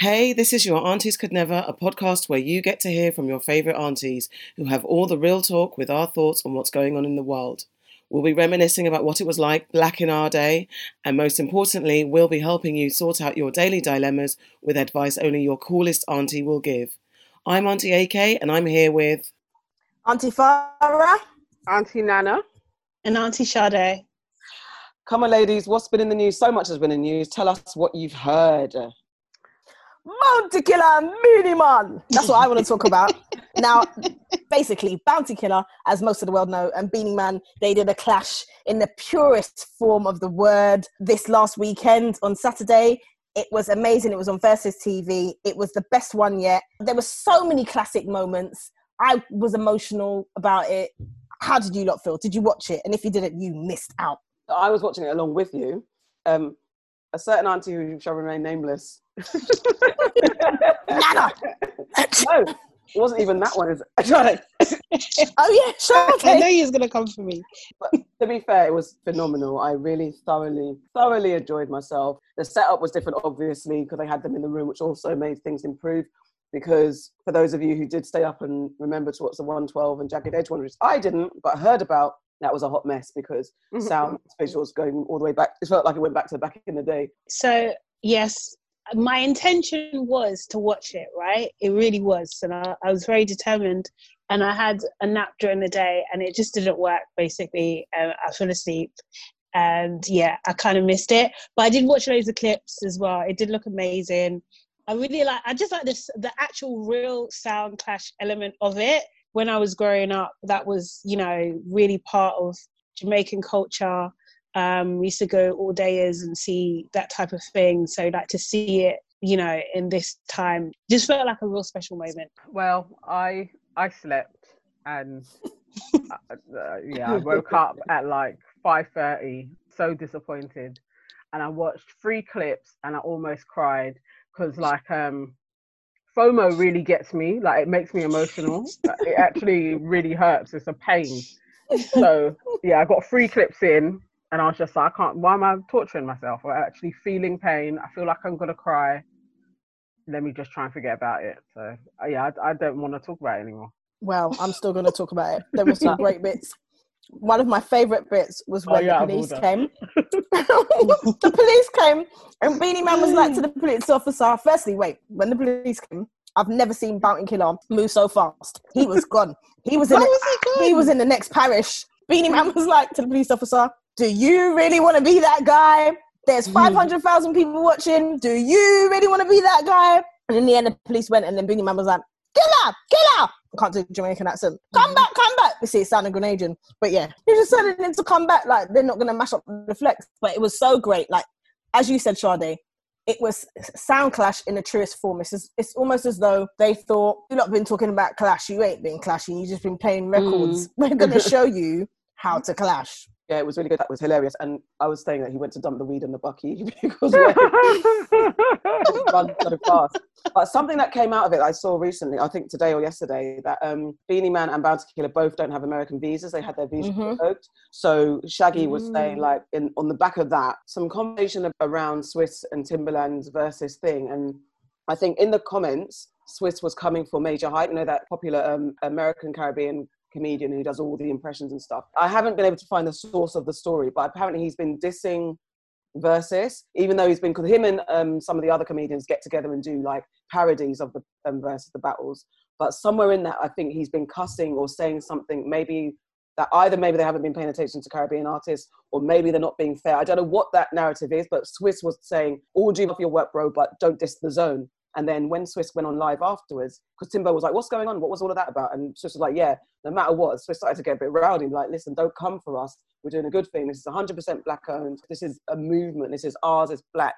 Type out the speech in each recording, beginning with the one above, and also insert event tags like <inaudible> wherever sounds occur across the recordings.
Hey, this is Your Aunties Could Never, a podcast where you get to hear from your favourite aunties who have all the real talk with our thoughts on what's going on in the world. We'll be reminiscing about what it was like black in our day, and most importantly, we'll be helping you sort out your daily dilemmas with advice only your coolest auntie will give. I'm Auntie AK, and I'm here with Auntie Farah, Auntie Nana, and Auntie Sade. Come on, ladies, what's been in the news? So much has been in the news. Tell us what you've heard. Bounty Killer and Beenie Man. That's what I want to talk about. <laughs> now, basically, Bounty Killer, as most of the world know, and Beenie Man, they did a clash in the purest form of the word this last weekend on Saturday. It was amazing. It was on Verzuz TV. It was the best one yet. There were so many classic moments. I was emotional about it. How did you lot feel? Did you watch it? And if you didn't, you missed out. I was watching it along with you. Um, a certain auntie who shall remain nameless. <laughs> Nana! no, it wasn't even that one. Is it? <laughs> oh yeah, sure. Okay. I know he was gonna come for me. But to be fair, it was phenomenal. I really thoroughly, thoroughly enjoyed myself. The setup was different, obviously, because I had them in the room, which also made things improve. Because for those of you who did stay up and remember to watch the 112 and Jagged Edge one, which I didn't, but I heard about, that was a hot mess because sound visuals going all the way back. It felt like it went back to back in the day. So yes, my intention was to watch it. Right, it really was, and I, I was very determined. And I had a nap during the day, and it just didn't work. Basically, uh, I fell asleep, and yeah, I kind of missed it. But I did watch loads of clips as well. It did look amazing. I really like. I just like this the actual real sound clash element of it when I was growing up, that was, you know, really part of Jamaican culture. Um, we used to go all dayers and see that type of thing. So, like to see it, you know, in this time, just felt like a real special moment. Well, I I slept and <laughs> uh, uh, yeah, I woke up at like five thirty, so disappointed, and I watched three clips and I almost cried because like um FOMO really gets me. Like it makes me emotional. it actually really hurts. It's a pain. So yeah, I got three clips in, and I was just like, I can't. Why am I torturing myself? I'm actually feeling pain. I feel like I'm gonna cry. Let me just try and forget about it. So yeah, I, I don't want to talk about it anymore. Well, I'm still gonna talk about it. There were some <laughs> great bits. One of my favorite bits was when oh, yeah, the police came. <laughs> <laughs> the police came, and Beenie Man was like to the police officer. Firstly, wait, when the police came, I've never seen Bounty Killer move so fast. He was gone. He was in. The, was he, he, was in the next parish. Beenie Man was like to the police officer, "Do you really want to be that guy? There's hmm. five hundred thousand people watching. Do you really want to be that guy?" And in the end, the police went, and then Beenie Man was like, "Killer, killer!" I can't do Jamaican accent. Come back, come back. You see, it sounded Grenadian, but yeah, he just telling him to come back. Like they're not gonna mash up the flex, but it was so great. Like as you said, Sade, it was sound clash in the truest form. It's, it's almost as though they thought, you've not been talking about clash, you ain't been clashing, you've just been playing records. Mm. We're going <laughs> to show you how to clash. Yeah, it was really good. That was hilarious. And I was saying that he went to dump the weed in the bucky <laughs> because <laughs> run so fast. But something that came out of it, I saw recently, I think today or yesterday, that um, Beenie Man and Bounty Killer both don't have American visas. They had their visas mm-hmm. revoked. So Shaggy was mm. saying, like, in on the back of that, some conversation around Swizz and Timbaland's versus thing. And I think in the comments, Swizz was coming for Majah Hype, you know, that popular um, American Caribbean comedian who does all the impressions and stuff. I haven't been able to find the source of the story, but apparently he's been dissing Verzuz, even though he's been because him and um, some of the other comedians get together and do like parodies of the um, versus the battles. But somewhere in that, I think he's been cussing or saying something maybe that either maybe they haven't been paying attention to Caribbean artists or maybe they're not being fair. I don't know what that narrative is, but Swizz was saying, all do off your work, bro, but don't diss the zone. And then when Swizz went on live afterwards, because Timbo was like, what's going on? What was all of that about? And Swizz was like, yeah, no matter what, Swizz started to get a bit rowdy, like, listen, don't come for us. We're doing a good thing. This is 100% black owned. This is a movement. This is ours. It's black.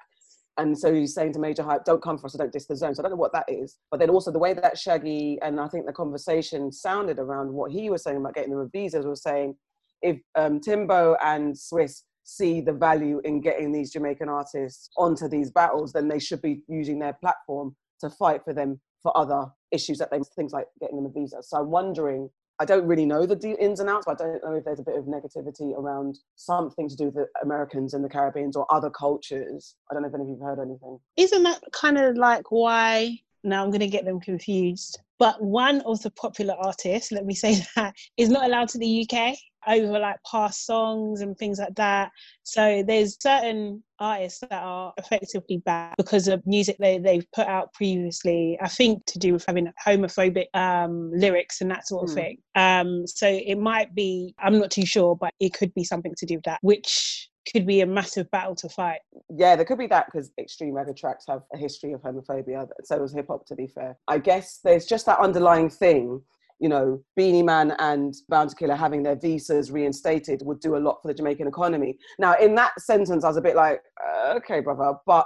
And so he's saying to Majah Hype, don't come for us, don't diss the zone. So I don't know what that is. But then also the way that Shaggy and I think the conversation sounded around what he was saying about getting the visas was saying, if um, Timbo and Swizz see the value in getting these Jamaican artists onto these battles, then they should be using their platform to fight for them for other issues that they things like getting them a visa. So I'm wondering, I don't really know the ins and outs, but I don't know if there's a bit of negativity around something to do with the Americans and the Caribbeans or other cultures. I don't know if any of you've heard anything. Isn't that kind of like why? Now I'm going to get them confused. But one of the popular artists, let me say <laughs> that, is not allowed to the UK over like past songs and things like that. So there's certain artists that are effectively banned because of music they, they've put out previously, I think to do with having homophobic um, lyrics and that sort of mm. thing. Um, so it might be, I'm not too sure, but it could be something to do with that, which could be a massive battle to fight. Yeah, there could be that because extreme reggae tracks have a history of homophobia. So does hip hop, to be fair. I guess there's just that underlying thing you know, Beenie Man and Bounty Killer having their visas reinstated would do a lot for the Jamaican economy. Now, in that sentence, I was a bit like, uh, okay, brother, but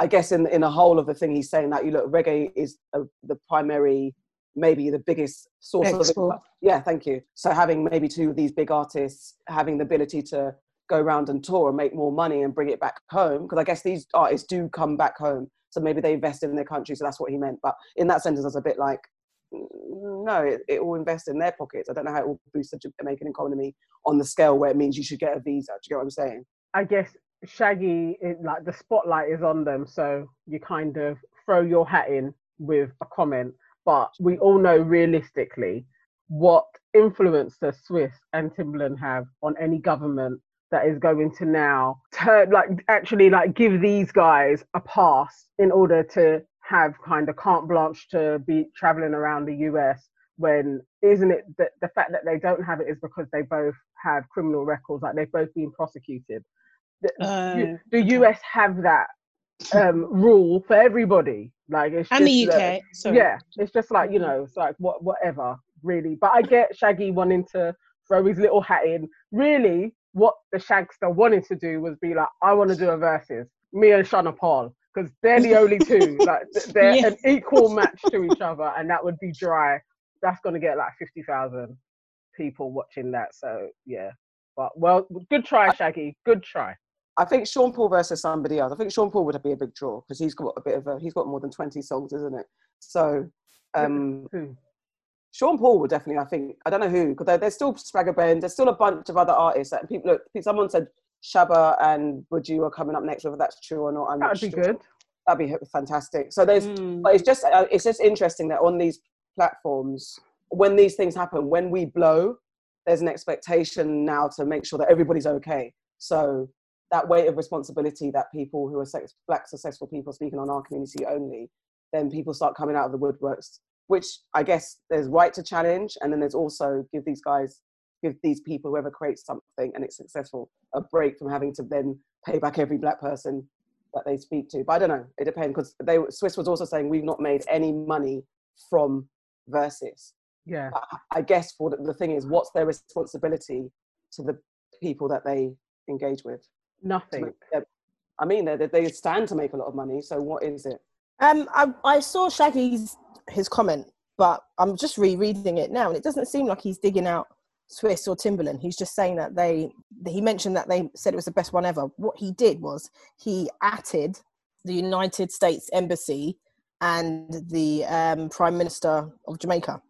I guess in in the whole of the thing, he's saying that you look, reggae is a, the primary, maybe the biggest source Export. of yeah. Thank you. So having maybe two of these big artists having the ability to go around and tour and make more money and bring it back home, because I guess these artists do come back home. So maybe they invest in their country. So that's what he meant. But in that sentence, I was a bit like, mm, no, it, it will invest in their pockets. I don't know how it will boost the Jamaican economy on the scale where it means you should get a visa. Do you get what I'm saying? I guess Shaggy, it, like the spotlight is on them, so you kind of throw your hat in with a comment. But we all know realistically what influence the Swizz and Timbaland have on any government that is going to now turn like actually like give these guys a pass in order to have kind of carte blanche to be traveling around the US when isn't it that the fact that they don't have it is because they both have criminal records like they've both been prosecuted. The, uh, the us have that um, rule for everybody. Like it's and the uk uh, yeah it's just like you know it's like what whatever really. But i get shaggy wanting to throw his little hat in. Really what the shagster wanted to do was be like i want to do a verses me and Sean Paul because they're the only two. <laughs> like they're yeah. an equal match to each other, and that would be dry. That's gonna get like fifty thousand people watching that. So yeah, but well, good try, Shaggy. Good try. I think Sean Paul versus somebody else. I think Sean Paul would be a big draw because he's got a bit of a. He's got more than twenty songs, isn't it? So. um Sean Paul would definitely, I think, I don't know who, because there's still Spragga Benz, there's still a bunch of other artists that people look. Someone said Shabba and Buju are coming up next, whether that's true or not. I'm That'd be sure. good. That'd be fantastic. So there's, mm. but it's just, uh, it's just interesting that on these platforms, when these things happen, when we blow, there's an expectation now to make sure that everybody's okay. So that weight of responsibility that people who are sex, black successful people speaking on our community only, then people start coming out of the woodworks, which I guess there's right to challenge, and then there's also give these guys give these people, whoever creates something and it's successful, a break from having to then pay back every black person that they speak to. But I don't know. It depends because they Swizz was also saying we've not made any money from versus. Yeah. I, I guess for the, the thing is, what's their responsibility to the people that they engage with? Nothing. I mean, they, they stand to make a lot of money. So what is it? Um, I, I saw Shaggy's his comment, but I'm just rereading it now, and it doesn't seem like he's digging out Swizz or Timbaland. He's just saying that they, he mentioned that they said it was the best one ever. What he did was he atted the United States Embassy and the um, Prime Minister of Jamaica.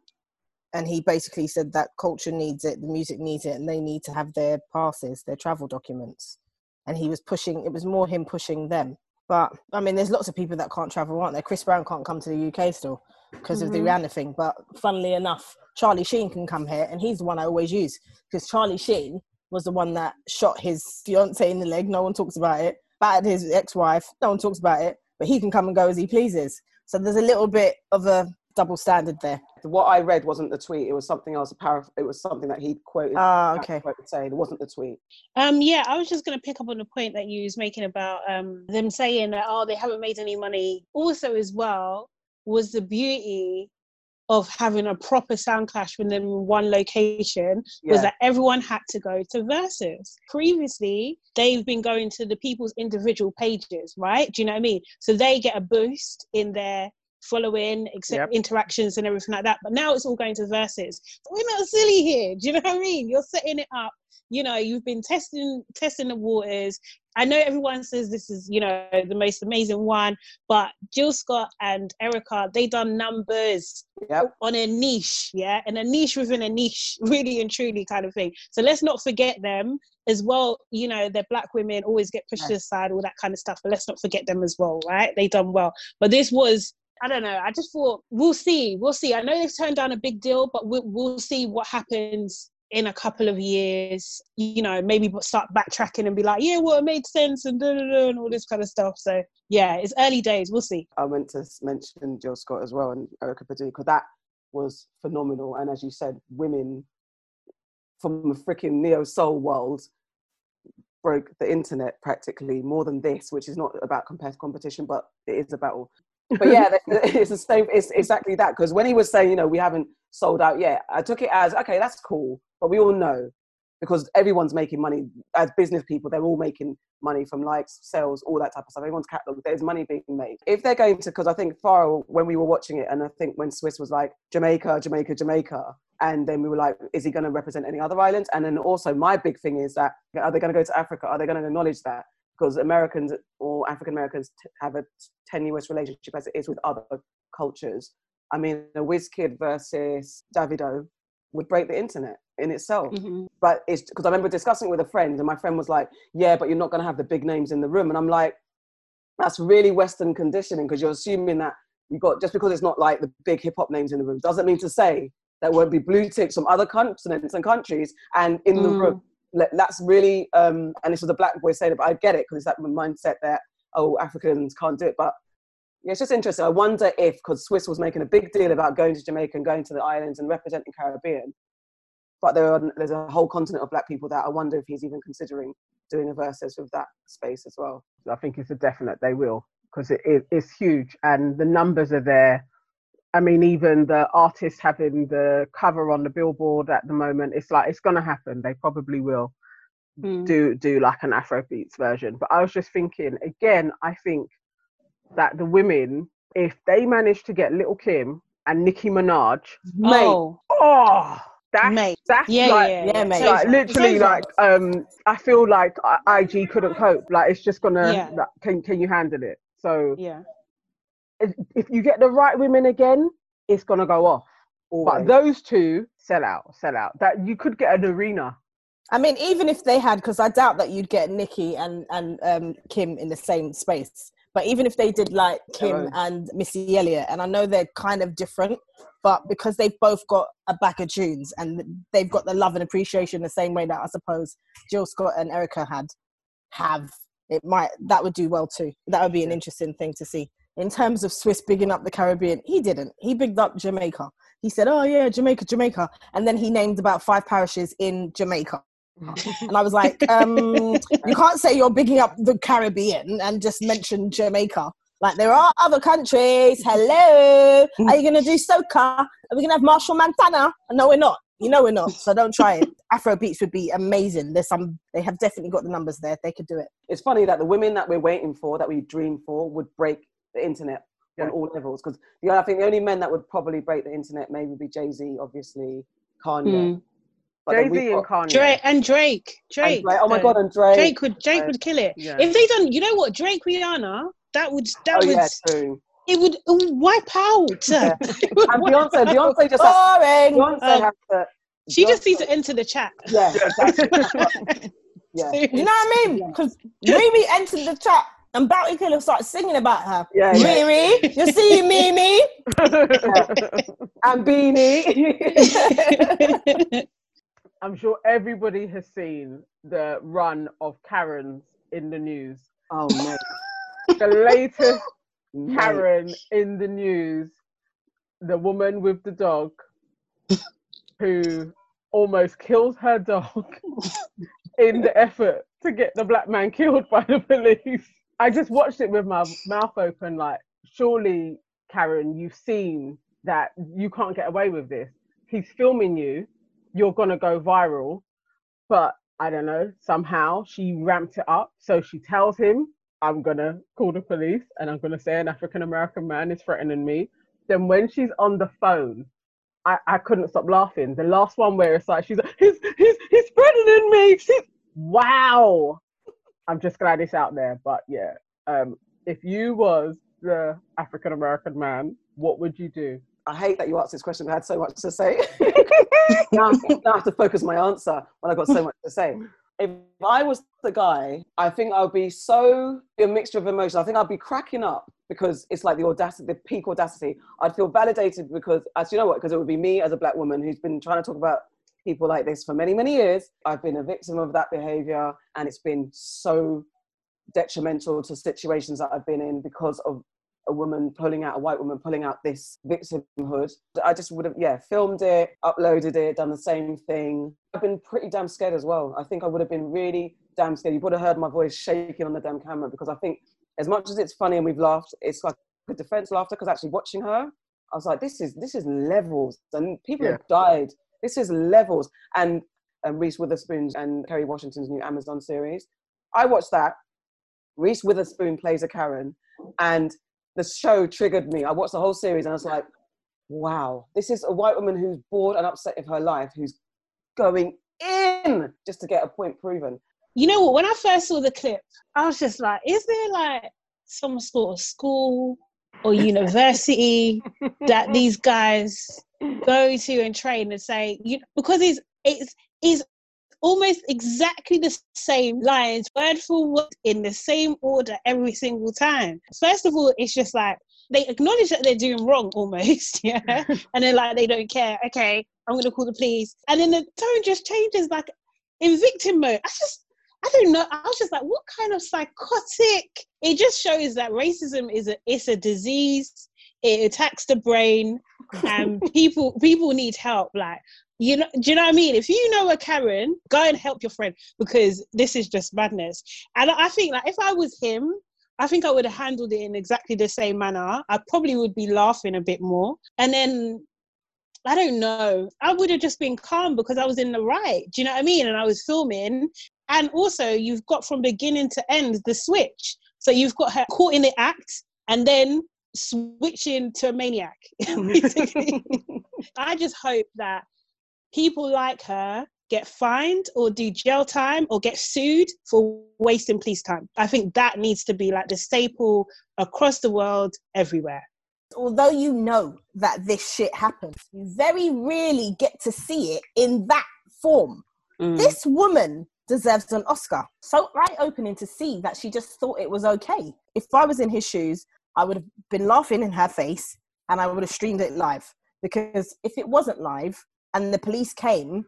And he basically said that culture needs it, the music needs it, and they need to have their passes, their travel documents. And he was pushing, it was more him pushing them. But I mean, there's lots of people that can't travel, aren't there? Chris Brown can't come to the UK still because mm-hmm. of the mm-hmm. Rihanna thing. But funnily enough, Charlie Sheen can come here, and he's the one I always use because Charlie Sheen was the one that shot his fiance in the leg. No one talks about it. Battered his ex-wife. No one talks about it. But he can come and go as he pleases. So there's a little bit of a double standard there. What I read wasn't the tweet; it was something else. A paraph- It was something that he quoted. Ah, okay. Saying it wasn't the tweet. Um, yeah, I was just going to pick up on the point that you was making about um them saying that oh they haven't made any money. Also, as well, was the beauty of having a proper sound clash within one location yeah. was that everyone had to go to Verzuz. Previously, they've been going to the people's individual pages, right? Do you know what I mean? So they get a boost in their following, except yep. interactions and everything like that. But now it's all going to Verzuz. We're not silly here. Do you know what I mean? You're setting it up. You know, you've been testing testing the waters, I know everyone says this is, you know, the most amazing one, but Jill Scott and Erykah, they done numbers Yep. on a niche, yeah, and a niche within a niche, <laughs> really and truly kind of thing. So let's not forget them as well. You know, they're black women, always get pushed to the side, all that kind of stuff. But let's not forget them as well, right? They done well. But this was, I don't know. I just thought we'll see, we'll see. I know they've turned down a big deal, but we'll, we'll see what happens in a couple of years. You know, maybe start backtracking and be like, yeah, well, it made sense and da, da, da, and all this kind of stuff. So yeah, it's early days. We'll see. I meant to mention Jill Scott as well and Erykah Badu because that was phenomenal. And as you said, women from the freaking neo soul world broke the internet practically more than this, which is not about competition, but it is a battle. But yeah, it's the same. It's exactly that because when he was saying, you know, we haven't sold out yet, I took it as okay, that's cool, but we all know because everyone's making money as business people. They're all making money from likes, sales, all that type of stuff. Everyone's catalog. There's money being made. If they're going to, because I think Farah, when we were watching it, and I think when Swizz was like Jamaica, Jamaica, Jamaica, and then we were like, is he going to represent any other islands? And then also my big thing is that are they going to go to Africa? Are they going to acknowledge that? Because Americans or African Americans t- have a tenuous relationship as it is with other cultures. I mean, a Wizkid versus Davido would break the internet in itself. Mm-hmm. But it's because I remember discussing it with a friend, and my friend was like, "Yeah, but you're not going to have the big names in the room." And I'm like, "That's really Western conditioning because you're assuming that you've got just because it's not like the big hip hop names in the room doesn't mean to say there won't be blue ticks from other continents and countries and in the Mm. room. That's really, um, and this was a black boy saying it, but I get it because it's that mindset that oh Africans can't do it, but. Yeah, it's just interesting. I wonder if, because Swizz was making a big deal about going to Jamaica and going to the islands and representing Caribbean, but there are, there's a whole continent of black people that I wonder if he's even considering doing a versus with that space as well. I think it's a definite they will because it, it, it's huge and the numbers are there. I mean, even the artists having the cover on the billboard at the moment, it's like it's gonna happen. They probably will Mm. do do like an Afrobeats version. But I was just thinking again. I think that the women, if they manage to get Little Kim and Nicki Minaj, Mate. Oh, oh, that's mate. that's Yeah, like yeah, Yeah, mate. like literally like um i feel like ig couldn't cope like it's just gonna Yeah. like, can can you handle it so Yeah. If, if you get the right women again it's gonna go off but those two sell out sell out that you could get an arena I mean, even if they had, because I doubt that you'd get Nicki and and um, Kim in the same space. But even if they did like Kim own. and Missy Elliott, and I know they're kind of different, but because they've both got a bag of tunes and they've got the love and appreciation the same way that I suppose Jill Scott and Erykah had, have it might that would do well too. That would be an interesting thing to see. In terms of Swizz bigging up the Caribbean, he didn't. He bigged up Jamaica. He said, "Oh yeah, Jamaica, Jamaica," and then he named about five parishes in Jamaica. <laughs> And I was like, um, you can't say you're bigging up the Caribbean and just mention Jamaica. Like there are other countries. Hello, are you gonna do soca? Are we gonna have Machel Montano? No, we're not. You know we're not. So don't try it. <laughs> Afro beats would be amazing. There's some. They have definitely got the numbers there. They could do it. it's funny that the women that we're waiting for, that we dream for, would break the internet on all levels. Because I think the only men that would probably break the internet maybe would be Jay Z, obviously, Kanye. Mm. Jay-z and kanye Drake and Drake. and Drake. Drake- Oh my. God, and Drake. Drake would Drake Right. would kill it. Yeah. If they done, you know what, Drake Rihanna, that would that oh would yeah, true. it would, it would wipe out. Yeah. <laughs> Would And wipe Beyonce, out. Beyonce just has, Boring. Beyonce Um, has to. She just Beyonce- needs to enter the chat. Yeah, exactly. <laughs> yeah, You know what I mean? Because Mimi entered the chat and Bounty Killer started singing about her. yeah, yeah. Mimi, you see Mimi? <laughs> And Beenie. <laughs> i'm sure everybody has seen the run of karens in the news oh man. <laughs> the latest Karen in the news, the woman with the dog who almost killed her dog in the effort to get the black man killed by the police. I just watched it with my mouth open, like, surely, Karen, you've seen that you can't get away with this. He's filming you, you're gonna go viral, but I don't know, somehow she ramped it up. So she tells him, I'm gonna call the police and I'm gonna say an African American man is threatening me. Then when she's on the phone, I, I couldn't stop laughing. The last one where it's like she's he's he's he's threatening me. He's... Wow. I'm just glad it's out there. But yeah, um, if you was the African American man, what would you do? I hate that you asked this question. I had so much to say. <laughs> now, now I have to focus my answer when I've got so much to say. If I was the guy, I think I would be so a mixture of emotions. I think I'd be cracking up because it's like the audacity, the peak audacity. I'd feel validated because, as you know what, because it would be me as a black woman who's been trying to talk about people like this for many, many years. I've been a victim of that behavior and it's been so detrimental to situations that I've been in because of a woman pulling out, a white woman pulling out this victimhood. I just would have, yeah, filmed it, uploaded it, done the same thing. I've been pretty damn scared as well. I think I would have been really damn scared. You would have heard my voice shaking on the damn camera because I think as much as it's funny and we've laughed, it's like a defense laughter because actually watching her, I was like, this is this is levels, and people yeah. have died. This is levels. And um, Reese Witherspoon and Kerry Washington's new Amazon series. I watched that. Reese Witherspoon plays a Karen, and the show triggered me. I watched the whole series and I was like, wow, this is a white woman who's bored and upset with her life, who's going in just to get a point proven. You know what? When I first saw the clip, I was just like, is there like some sort of school or university that these guys go to and train and say, you because it's it's it's almost exactly the same lines, word for word, in the same order every single time. First of all, it's just like they acknowledge that they're doing wrong almost, <laughs> yeah, <laughs> and they're like they don't care. Okay, I'm gonna call the police, and then the tone just changes, like in victim mode. I just. I don't know. I was just like, what kind of psychotic? It just shows that racism is a it's a disease. It attacks the brain, and <laughs> people people need help. Like you know, do you know what I mean? If you know a Karen, go and help your friend because this is just madness. And I think like if I was him, I think I would have handled it in exactly the same manner. I probably would be laughing a bit more. And then I don't know. I would have just been calm because I was in the right. Do you know what I mean? And I was filming. And also you've got from beginning to end the switch. So you've got her caught in the act and then switching to a maniac. <laughs> I just hope that people like her get fined or do jail time or get sued for wasting police time. I think that needs to be like the staple across the world, everywhere. Although you know that this shit happens, you very rarely get to see it in that form. Mm. This woman deserves an Oscar. So eye opening to see that she just thought it was okay. If I was in his shoes, I would have been laughing in her face and I would have streamed it live. Because if it wasn't live, and the police came,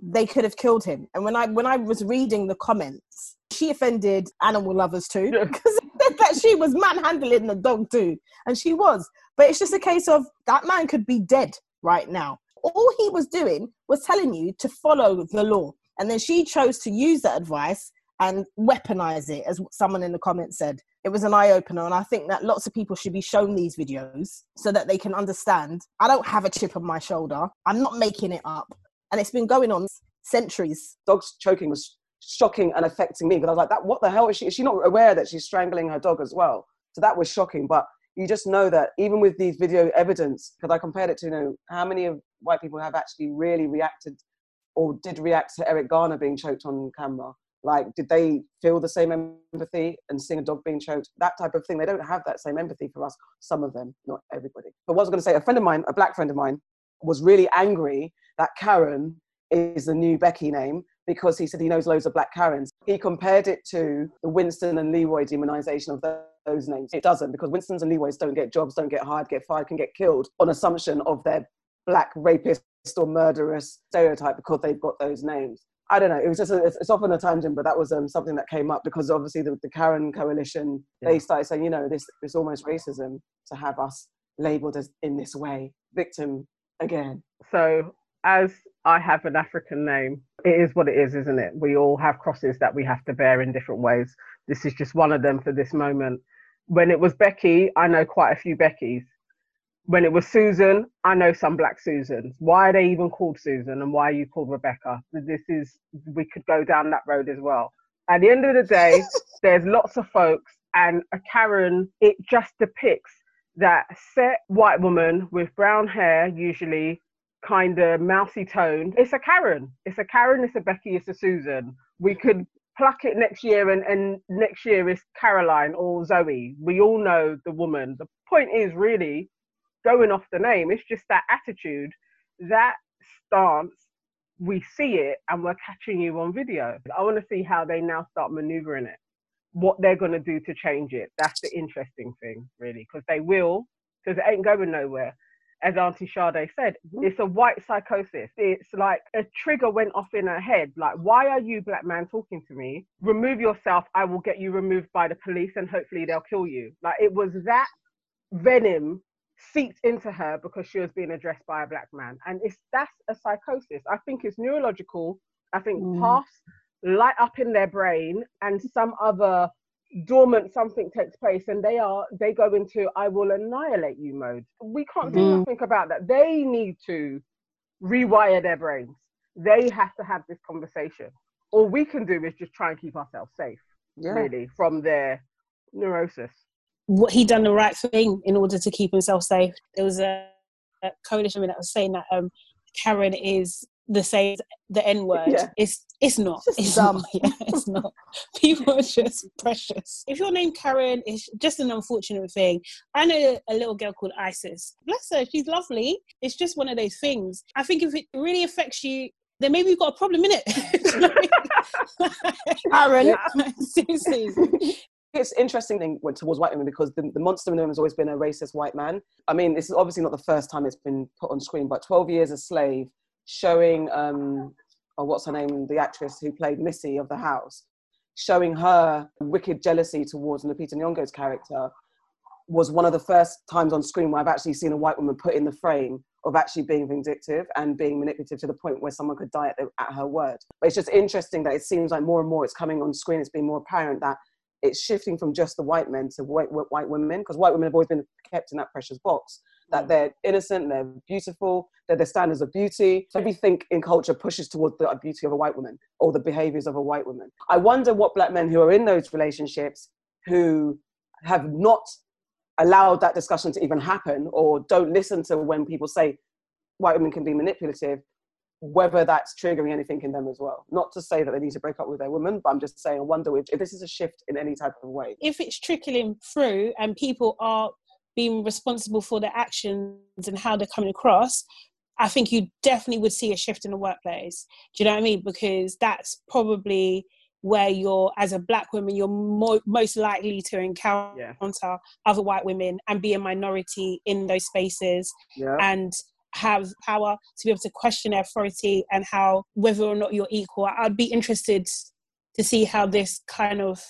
they could have killed him. And when I when I was reading the comments, she offended animal lovers too because <laughs> that she was manhandling the dog too, and she was. But it's just a case of that man could be dead right now. All he was doing was telling you to follow the law, and then she chose to use that advice and weaponize it, as someone in the comments said. It was an eye opener, and I think that lots of people should be shown these videos so that they can understand. I don't have a chip on my shoulder. I'm not making it up, and it's been going on centuries. Dogs choking was shocking and affecting me because I was like, "That what the hell is she? Is she not aware that she's strangling her dog as well?" So that was shocking. But you just know that even with these video evidence, because I compared it to you know how many of white people have actually really reacted or did react to Eric Garner being choked on camera like, did they feel the same empathy and seeing a dog being choked? That type of thing. They don't have that same empathy for us. Some of them, not everybody. But what I was going to say, a friend of mine, a black friend of mine, was really angry that Karen is the new Becky name because he said he knows loads of black Karens. He compared it to the Winston and Leroy demonization of those names. It doesn't because Winstons and Leroys don't get jobs, don't get hired, get fired, can get killed on assumption of their black rapist or murderous stereotype because they've got those names. I don't know. It was just a, it's often a tangent, but that was um, something that came up because obviously the, the Karen coalition yeah. they started saying, you know, this it's almost racism to have us labelled as in this way, victim again. So as I have an African name, it is what it is, isn't it? We all have crosses that we have to bear in different ways. This is just one of them for this moment. When it was Becky, I know quite a few Beckys when it was Susan, I know some black Susans. Why are they even called Susan and why are you called Rebecca? This is, we could go down that road as well. At the end of the day, <laughs> there's lots of folks, and a Karen, it just depicts that set white woman with brown hair, usually kind of mousy toned. It's a Karen. It's a Karen, it's a Becky, it's a Susan. We could pluck it next year and, and next year is Caroline or Zoe. We all know the woman. The point is really going off the name, it's just that attitude, that stance. We see it and we're catching you on video. I want to see how they now start maneuvering it, what they're going to do to change it. That's the interesting thing, really, because they will, because it ain't going nowhere as Auntie Sade said, mm-hmm. it's a white psychosis. It's like a trigger went off in her head. Like, why are you, black man, talking to me? Remove yourself. I will get you removed by the police and hopefully they'll kill you. Like, it was that venom seeped into her because she was being addressed by a black man. And it's that's a psychosis. I think it's neurological. I think mm. paths light up in their brain and some other dormant something takes place and they are they go into i will annihilate you mode we can't do mm. nothing about that they need to rewire their brains they have to have this conversation all we can do is just try and keep ourselves safe yeah. really from their neurosis what he done the right thing in order to keep himself safe there was a, a coalition that was saying that um karen is the same the N word. Yeah. It's it's not. It's, it's dumb. Not, <laughs> yeah, it's not. People are just precious. If your name Karen, it's just an unfortunate thing. I know a little girl called Isis. Bless her, she's lovely. It's just one of those things. I think if it really affects you, then maybe you've got a problem in it. <laughs> Karen, <laughs> seriously. It's interesting thing towards white women because the, the monster in the room has always been a racist white man. I mean, this is obviously not the first time it's been put on screen, but 12 years a slave showing um or oh, what's her name the actress who played missy of the house showing her wicked jealousy towards lupita nyong'o's character was one of the first times on screen where i've actually seen a white woman put in the frame of actually being vindictive and being manipulative to the point where someone could die at, the, at her word but it's just interesting that it seems like more and more it's coming on screen it's being more apparent that it's shifting from just the white men to white, white women because white women have always been kept in that precious box that mm. they're innocent, they're beautiful, they're the standards of beauty. Everything in culture pushes towards the beauty of a white woman or the behaviors of a white woman. I wonder what black men who are in those relationships who have not allowed that discussion to even happen or don't listen to when people say white women can be manipulative whether that's triggering anything in them as well. Not to say that they need to break up with their woman, but I'm just saying, I wonder if, if this is a shift in any type of way. If it's trickling through and people are being responsible for their actions and how they're coming across, I think you definitely would see a shift in the workplace. Do you know what I mean? Because that's probably where you're, as a black woman, you're mo- most likely to encounter yeah. other white women and be a minority in those spaces yeah. and have power to be able to question their authority and how whether or not you're equal. I'd be interested to see how this kind of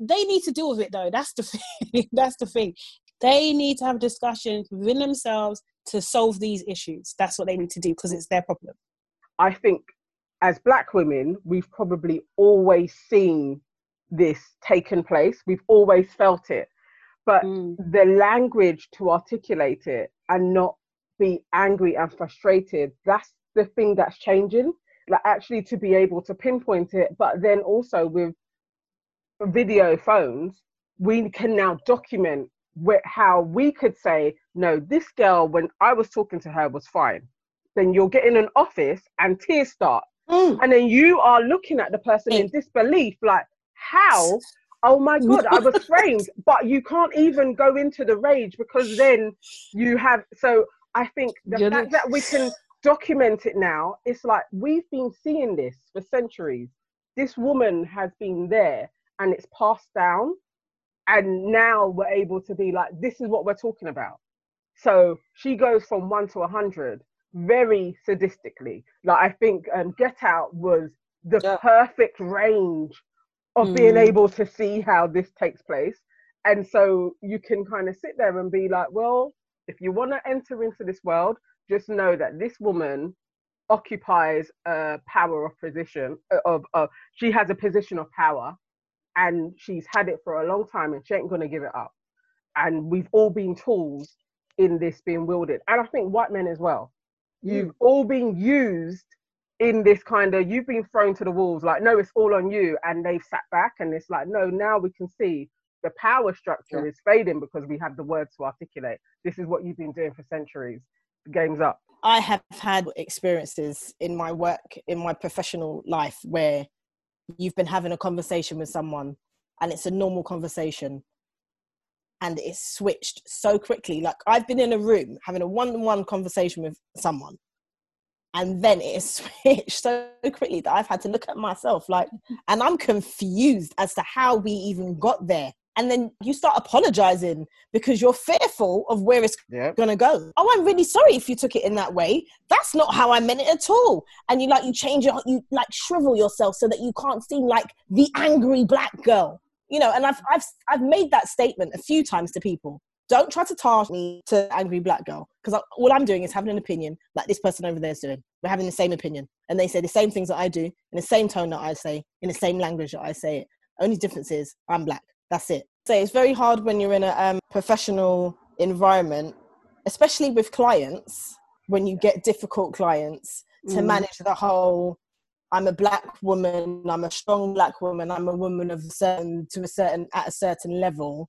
they need to deal with it though. That's the <laughs> thing. That's the thing. They need to have discussions within themselves to solve these issues. That's what they need to do because it's their problem. I think as black women, we've probably always seen this taken place. We've always felt it. But mm. the language to articulate it and not be angry and frustrated, that's the thing that's changing. Like actually to be able to pinpoint it, but then also with video phones, we can now document how we could say, no, this girl, when I was talking to her, was fine. Then you'll get in an office and tears start. Mm. And then you are looking at the person in disbelief, like, how? Oh my God, I was <laughs> framed. But you can't even go into the rage because then you have. So I think the You're fact that we can document it now, it's like we've been seeing this for centuries. This woman has been there and it's passed down and now we're able to be like this is what we're talking about so she goes from one to a hundred very sadistically like i think um, get out was the yeah. perfect range of mm. being able to see how this takes place and so you can kind of sit there and be like well if you want to enter into this world just know that this woman occupies a power of position of, of she has a position of power and she's had it for a long time and she ain't going to give it up. And we've all been tools in this being wielded. And I think white men as well. You've mm. all been used in this kind of, you've been thrown to the wolves, like, no, it's all on you. And they've sat back and it's like, no, now we can see the power structure yeah. is fading because we have the words to articulate. This is what you've been doing for centuries. The game's up. I have had experiences in my work, in my professional life, where you've been having a conversation with someone and it's a normal conversation and it's switched so quickly. Like I've been in a room having a one-on-one conversation with someone, and then it is <laughs> switched so quickly that I've had to look at myself like, and I'm confused as to how we even got there. And then you start apologizing because you're fearful of where it's yep. gonna go. Oh, I'm really sorry if you took it in that way. That's not how I meant it at all. And you like you change your you like shrivel yourself so that you can't seem like the angry black girl you know, and I've I've I've made that statement a few times to people. Don't try to target me to angry black girl because all I'm doing is having an opinion like this person over there is doing. We're having the same opinion, and they say the same things that I do in the same tone that I say, in the same language that I say it. Only difference is I'm black. That's it. So it's very hard when you're in a um, professional environment, especially with clients, when you get difficult clients to mm. manage the whole I'm a black woman, I'm a strong black woman, I'm a woman of a certain to a certain at a certain level,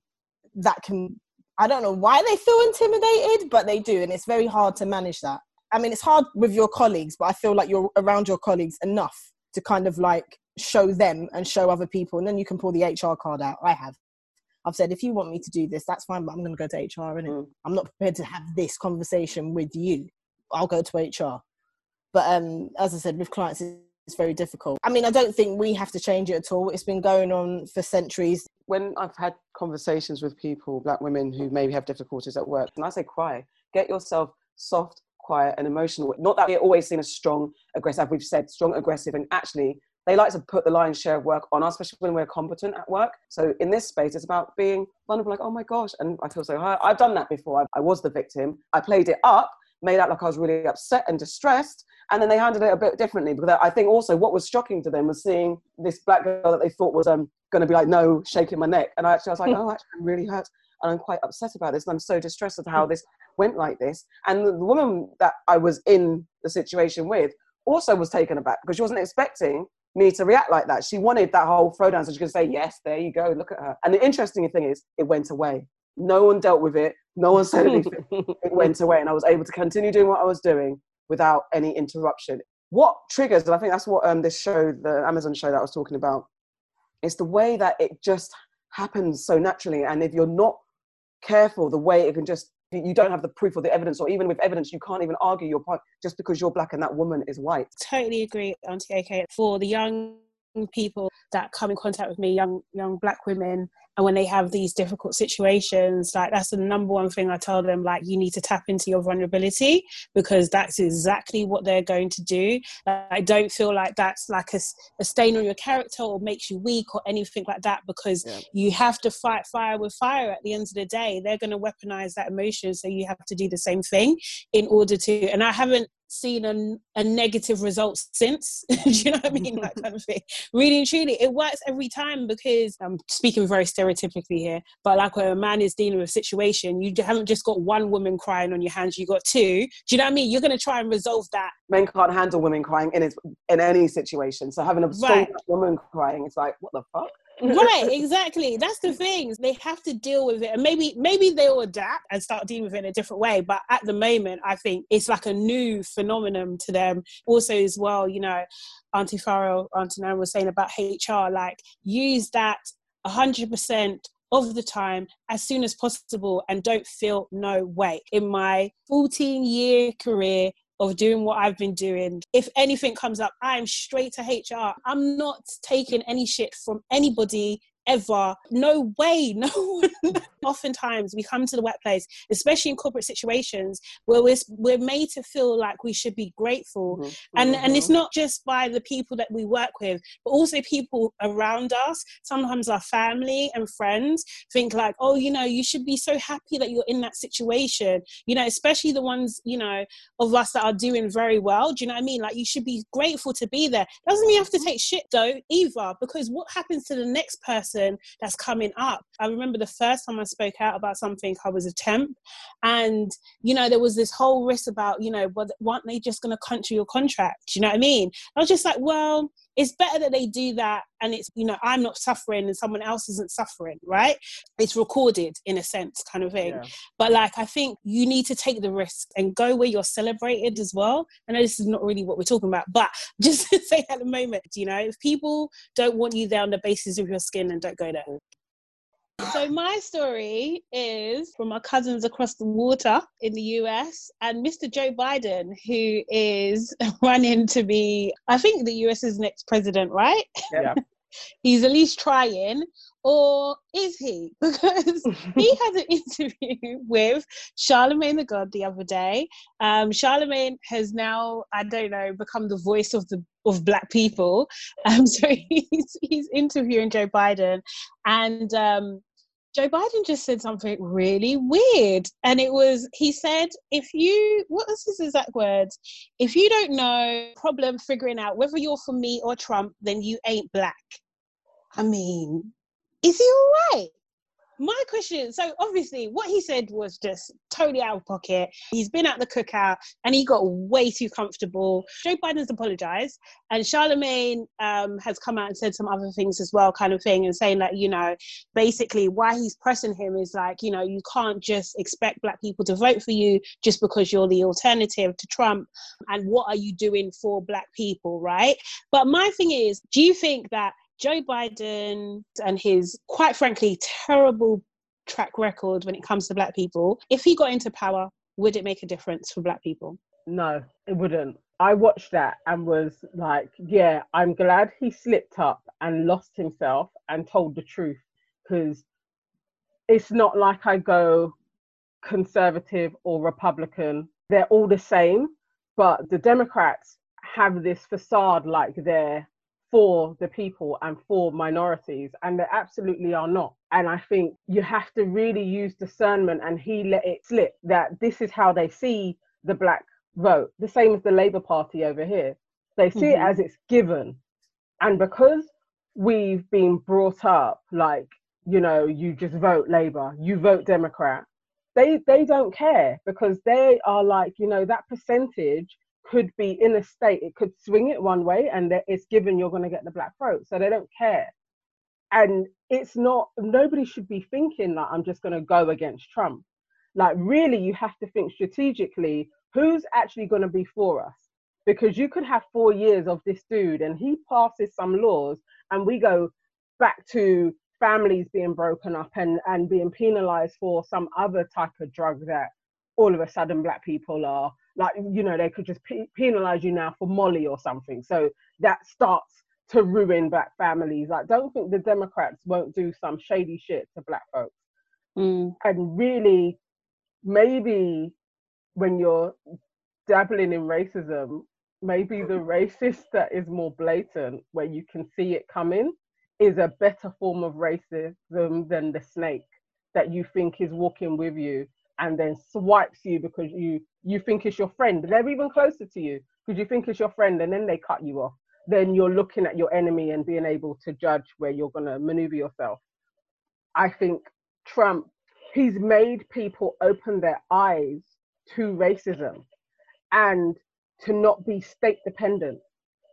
that can I don't know why they feel intimidated, but they do, and it's very hard to manage that. I mean, it's hard with your colleagues, but I feel like you're around your colleagues enough to kind of like show them and show other people, and then you can pull the HR card out. I have. I've said, if you want me to do this, that's fine, but I'm going to go to HR, and mm. I'm not prepared to have this conversation with you. I'll go to HR. But um, as I said, with clients, it's very difficult. I mean, I don't think we have to change it at all. It's been going on for centuries. When I've had conversations with people, black women who maybe have difficulties at work, and I say cry, get yourself soft, quiet, and emotional. Not that we're always seen as strong, aggressive. We've said strong, aggressive, and actually they like to put the lion's share of work on us, especially when we're competent at work. So in this space, it's about being vulnerable, like, oh my gosh, and I feel so hurt. I've done that before. I, I was the victim. I played it up, made out like I was really upset and distressed, and then they handled it a bit differently because I think also what was shocking to them was seeing this black girl that they thought was um, going to be like, no, shaking my neck. And I actually I was like, oh, actually, I'm really hurt. And I'm quite upset about this. And I'm so distressed at how this went like this. And the woman that I was in the situation with also was taken aback because she wasn't expecting me to react like that. She wanted that whole throwdown so she could say, yes, there you go, look at her. And the interesting thing is, it went away. No one dealt with it. No one said anything. <laughs> it went away. And I was able to continue doing what I was doing without any interruption. What triggers, and I think that's what um, this show, the Amazon show that I was talking about, is the way that it just happens so naturally. And if you're not careful, the way it can just, you don't have the proof or the evidence, or even with evidence, you can't even argue your point just because you're black and that woman is white. Totally agree, Auntie AK. For the young people that come in contact with me, young young black women, and when they have these difficult situations, like that's the number one thing I tell them, like you need to tap into your vulnerability because that's exactly what they're going to do. I don't feel like that's like a, a, stain on your character or makes you weak or anything like that because yeah. you have to fight fire with fire at the end of the day. They're going to weaponize that emotion, so you have to do the same thing in order to. And I haven't seen a, a negative result since. <laughs> Do you know what I mean? That kind of thing. Really and truly, it works every time because I'm speaking very stereotypically here, but like when a man is dealing with a situation, you haven't just got one woman crying on your hands, you got two. Do you know what I mean? You're going to try and resolve that. Men can't handle women crying in, in any situation. So having a right. woman crying, it's like, what the fuck? Right exactly. That's the thing. They have to deal with it. And maybe maybe they'll adapt and start dealing with it in a different way. But at the moment i think it's like a new phenomenon to them. Also as well you know auntie Farah auntie Nan was saying about hr like use that 100% of the time as soon as possible and don't feel no way. In my 14 year career of doing what I've been doing. If anything comes up, I'm straight to HR. I'm not taking any shit from anybody ever. No way. <laughs> No. Oftentimes we come to the workplace, especially in corporate situations, where we're, we're made to feel like we should be grateful. Mm-hmm. And, mm-hmm. and it's mm-hmm. not just by the people that we work with, but also people around us. Sometimes our family and friends think like, oh, you know, you should be so happy that you're in that situation. You know, especially the ones, you know, of us that are doing very well. Do you know what I mean? Like you should be grateful to be there. Doesn't mean you have to take shit though either, because what happens to the next person person that's coming up. I remember the first time I spoke out about something, I was a temp, and you know there was this whole risk about you know, but weren't they just going to country your contract? You know what I mean? I was just like, well, it's better that they do that and it's you know i'm not suffering and someone else isn't suffering right it's recorded in a sense kind of thing yeah. but like i think you need to take the risk and go where you're celebrated as well i know this is not really what we're talking about but <laughs> just to say at the moment you know if people don't want you there on the basis of your skin then don't go there so my story is from my cousins across the water in the US and Mr. Joe Biden, who is <laughs> running to be, I think the US's next president, right? Yeah. <laughs> He's at least trying, or is he? <laughs> Because he had an interview with Charlemagne the God the other day. Um, Charlemagne has now, I don't know, become the voice of the of black people. <laughs> Um, so he's he's interviewing Joe Biden, and um, Joe Biden just said something really weird. And it was, he said, if you, what was his exact words? If you don't know problem figuring out whether you're for me or Trump, then you ain't black. I mean, is he all right? My question so obviously what he said was just totally out of pocket. He's been at the cookout and he got way too comfortable. Joe biden's apologized and charlemagne um, has come out and said some other things as well kind of thing and saying that you know basically why he's pressing him is like you know you can't just expect black people to vote for you just because you're the alternative to trump and what are you doing for black people right? But my thing is do you think that Joe Biden and his, quite frankly, terrible track record when it comes to black people, if he got into power, would it make a difference for black people? No, it wouldn't. I watched that and was like, yeah, I'm glad he slipped up and lost himself and told the truth because it's not like I go conservative or Republican. They're all the same, but the Democrats have this facade like they're for the people and for minorities, and they absolutely are not. And I think you have to really use discernment, and he let it slip that this is how they see the black vote, the same as the Labour Party over here. They see mm-hmm. it as it's given. And because we've been brought up like, you know, you just vote Labour, you vote Democrat, they they don't care because they are like, you know, that percentage could be in a state, it could swing it one way and it's given you're going to get the black vote. So they don't care. And it's not, nobody should be thinking that I'm just going to go against Trump. Like, really, you have to think strategically who's actually going to be for us? Because you could have four years of this dude and he passes some laws and we go back to families being broken up and, and being penalized for some other type of drug that all of a sudden black people are like you know they could just p- penalize you now for molly or something. So that starts to ruin black families. Like don't think the democrats won't do some shady shit to black folks. Mm. and really maybe when you're dabbling in racism maybe the <laughs> racist that is more blatant where you can see it coming is a better form of racism than the snake that you think is walking with you and then swipes you because you you think it's your friend. They're even closer to you because you think it's your friend, and then they cut you off. Then you're looking at your enemy and being able to judge where you're going to maneuver yourself. I think Trump, he's made people open their eyes to racism and to not be state dependent,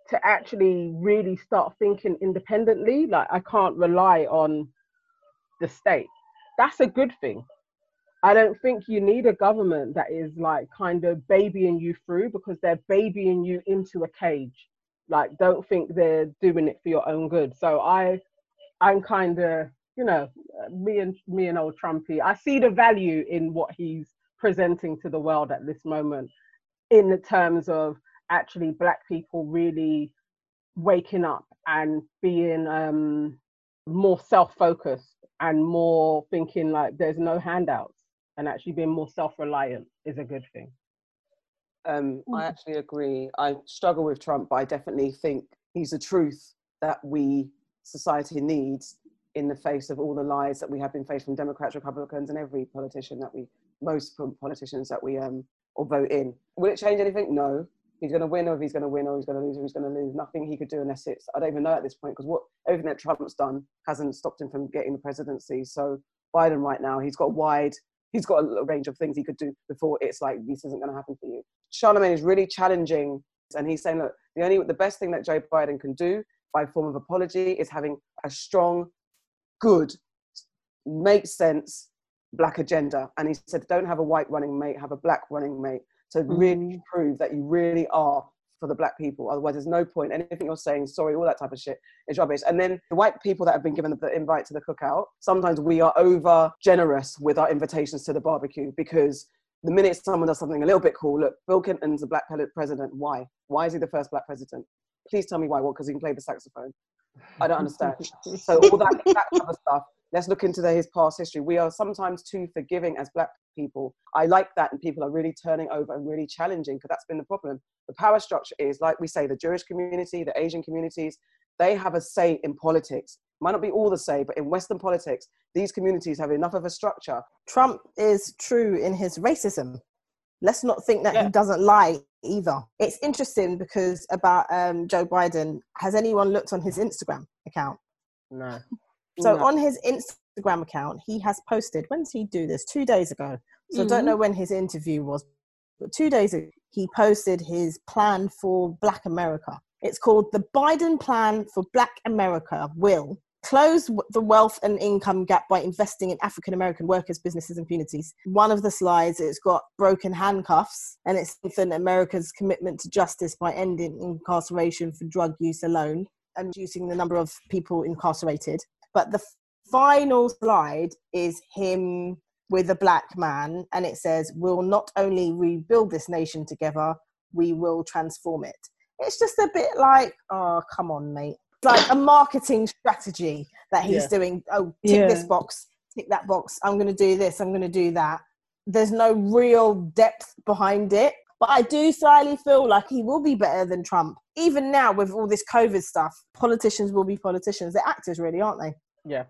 to actually really start thinking independently. Like, I can't rely on the state. That's a good thing I don't think you need a government that is like kind of babying you through because they're babying you into a cage. Like, don't think they're doing it for your own good. So I, I'm kind of, you know, me and me and old Trumpy. I see the value in what he's presenting to the world at this moment, in the terms of actually black people really waking up and being um, more self-focused and more thinking like there's no handouts and actually being more self-reliant is a good thing. Um, I mm. actually agree. I struggle with Trump, but I definitely think he's the truth that we society needs in the face of all the lies that we have been faced from Democrats, Republicans, and every politician that we, most politicians that we um or vote in. Will it change anything? No. he's going to win or if he's going to win or he's going to lose or he's going to lose. Nothing he could do unless it's, I don't even know at this point because what everything that Trump's done hasn't stopped him from getting the presidency. So Biden right now, he's got wide, he's got a range of things he could do before it's like, this isn't going to happen for you. Charlemagne is really challenging and he's saying, look, the only, the best thing that Joe Biden can do by form of apology is having a strong, good, makes sense black agenda. And he said, don't have a white running mate, have a black running mate to mm. really prove that you really are for the black people. Otherwise, there's no point. Anything you're saying, sorry, all that type of shit is rubbish. And then the white people that have been given the invite to the cookout, sometimes we are over generous with our invitations to the barbecue because the minute someone does something a little bit cool, look, Bill Clinton's a black president. Why? Why is he the first black president? Please tell me why. What? Because he can play the saxophone. I don't understand. so all that, that of stuff let's look into the, his past history. We are sometimes too forgiving as black people. I like that, and people are really turning over and really challenging because that's been the problem. The power structure is, like we say, the Jewish community, the Asian communities, they have a say in politics. Might not be all the say, but in Western politics, these communities have enough of a structure. Trump is true in his racism. Let's not think that yeah. he doesn't lie either. It's interesting because about um, Joe Biden, has anyone looked on his Instagram account? No. So no. on his Instagram account, he has posted. When did he do this? Two days ago. So mm-hmm. I don't know when his interview was, but two days ago he posted his plan for Black America. It's called the Biden Plan for Black America. Will close the wealth and income gap by investing in African American workers, businesses, and communities. One of the slides, it's got broken handcuffs, and it's strengthened America's commitment to justice by ending incarceration for drug use alone and reducing the number of people incarcerated. But the final slide is him with a black man, and it says, We'll not only rebuild this nation together, we will transform it. It's just a bit like, oh, come on, mate. It's like a marketing strategy that he's yeah. doing. Oh, tick yeah. this box, tick that box. I'm going to do this, I'm going to do that. There's no real depth behind it. But I do slightly feel like he will be better than Trump. Even now, with all this COVID stuff, politicians will be politicians. They're actors, really, aren't they? Yeah.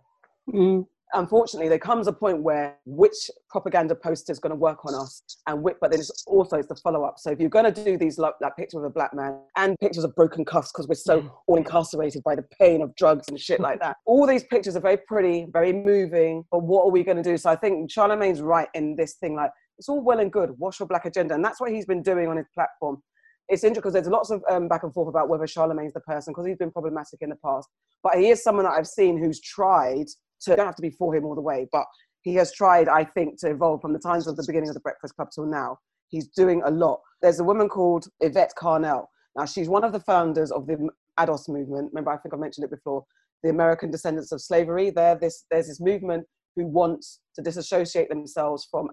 Mm. Unfortunately, there comes a point where which propaganda poster is going to work on us, and which, but then it's also it's the follow up. So if you're going to do these like, like pictures of a black man and pictures of broken cuffs because we're so all incarcerated by the pain of drugs and shit like that, <laughs> all these pictures are very pretty, very moving. But what are we going to do? So I think Charlemagne's right in this thing. Like it's all well and good, wash your black agenda, and that's what he's been doing on his platform it's interesting because there's lots of um, back and forth about whether Charlemagne's the person because he's been problematic in the past. But he is someone that I've seen who's tried to, don't have to be for him all the way, but he has tried, I think, to evolve from the times of the beginning of the Breakfast Club till now. He's doing a lot. There's a woman called Yvette Carnell. Now, she's one of the founders of the ADOS movement. Remember, I think I mentioned it before the American Descendants of Slavery. There, this, there's this movement who wants to disassociate themselves from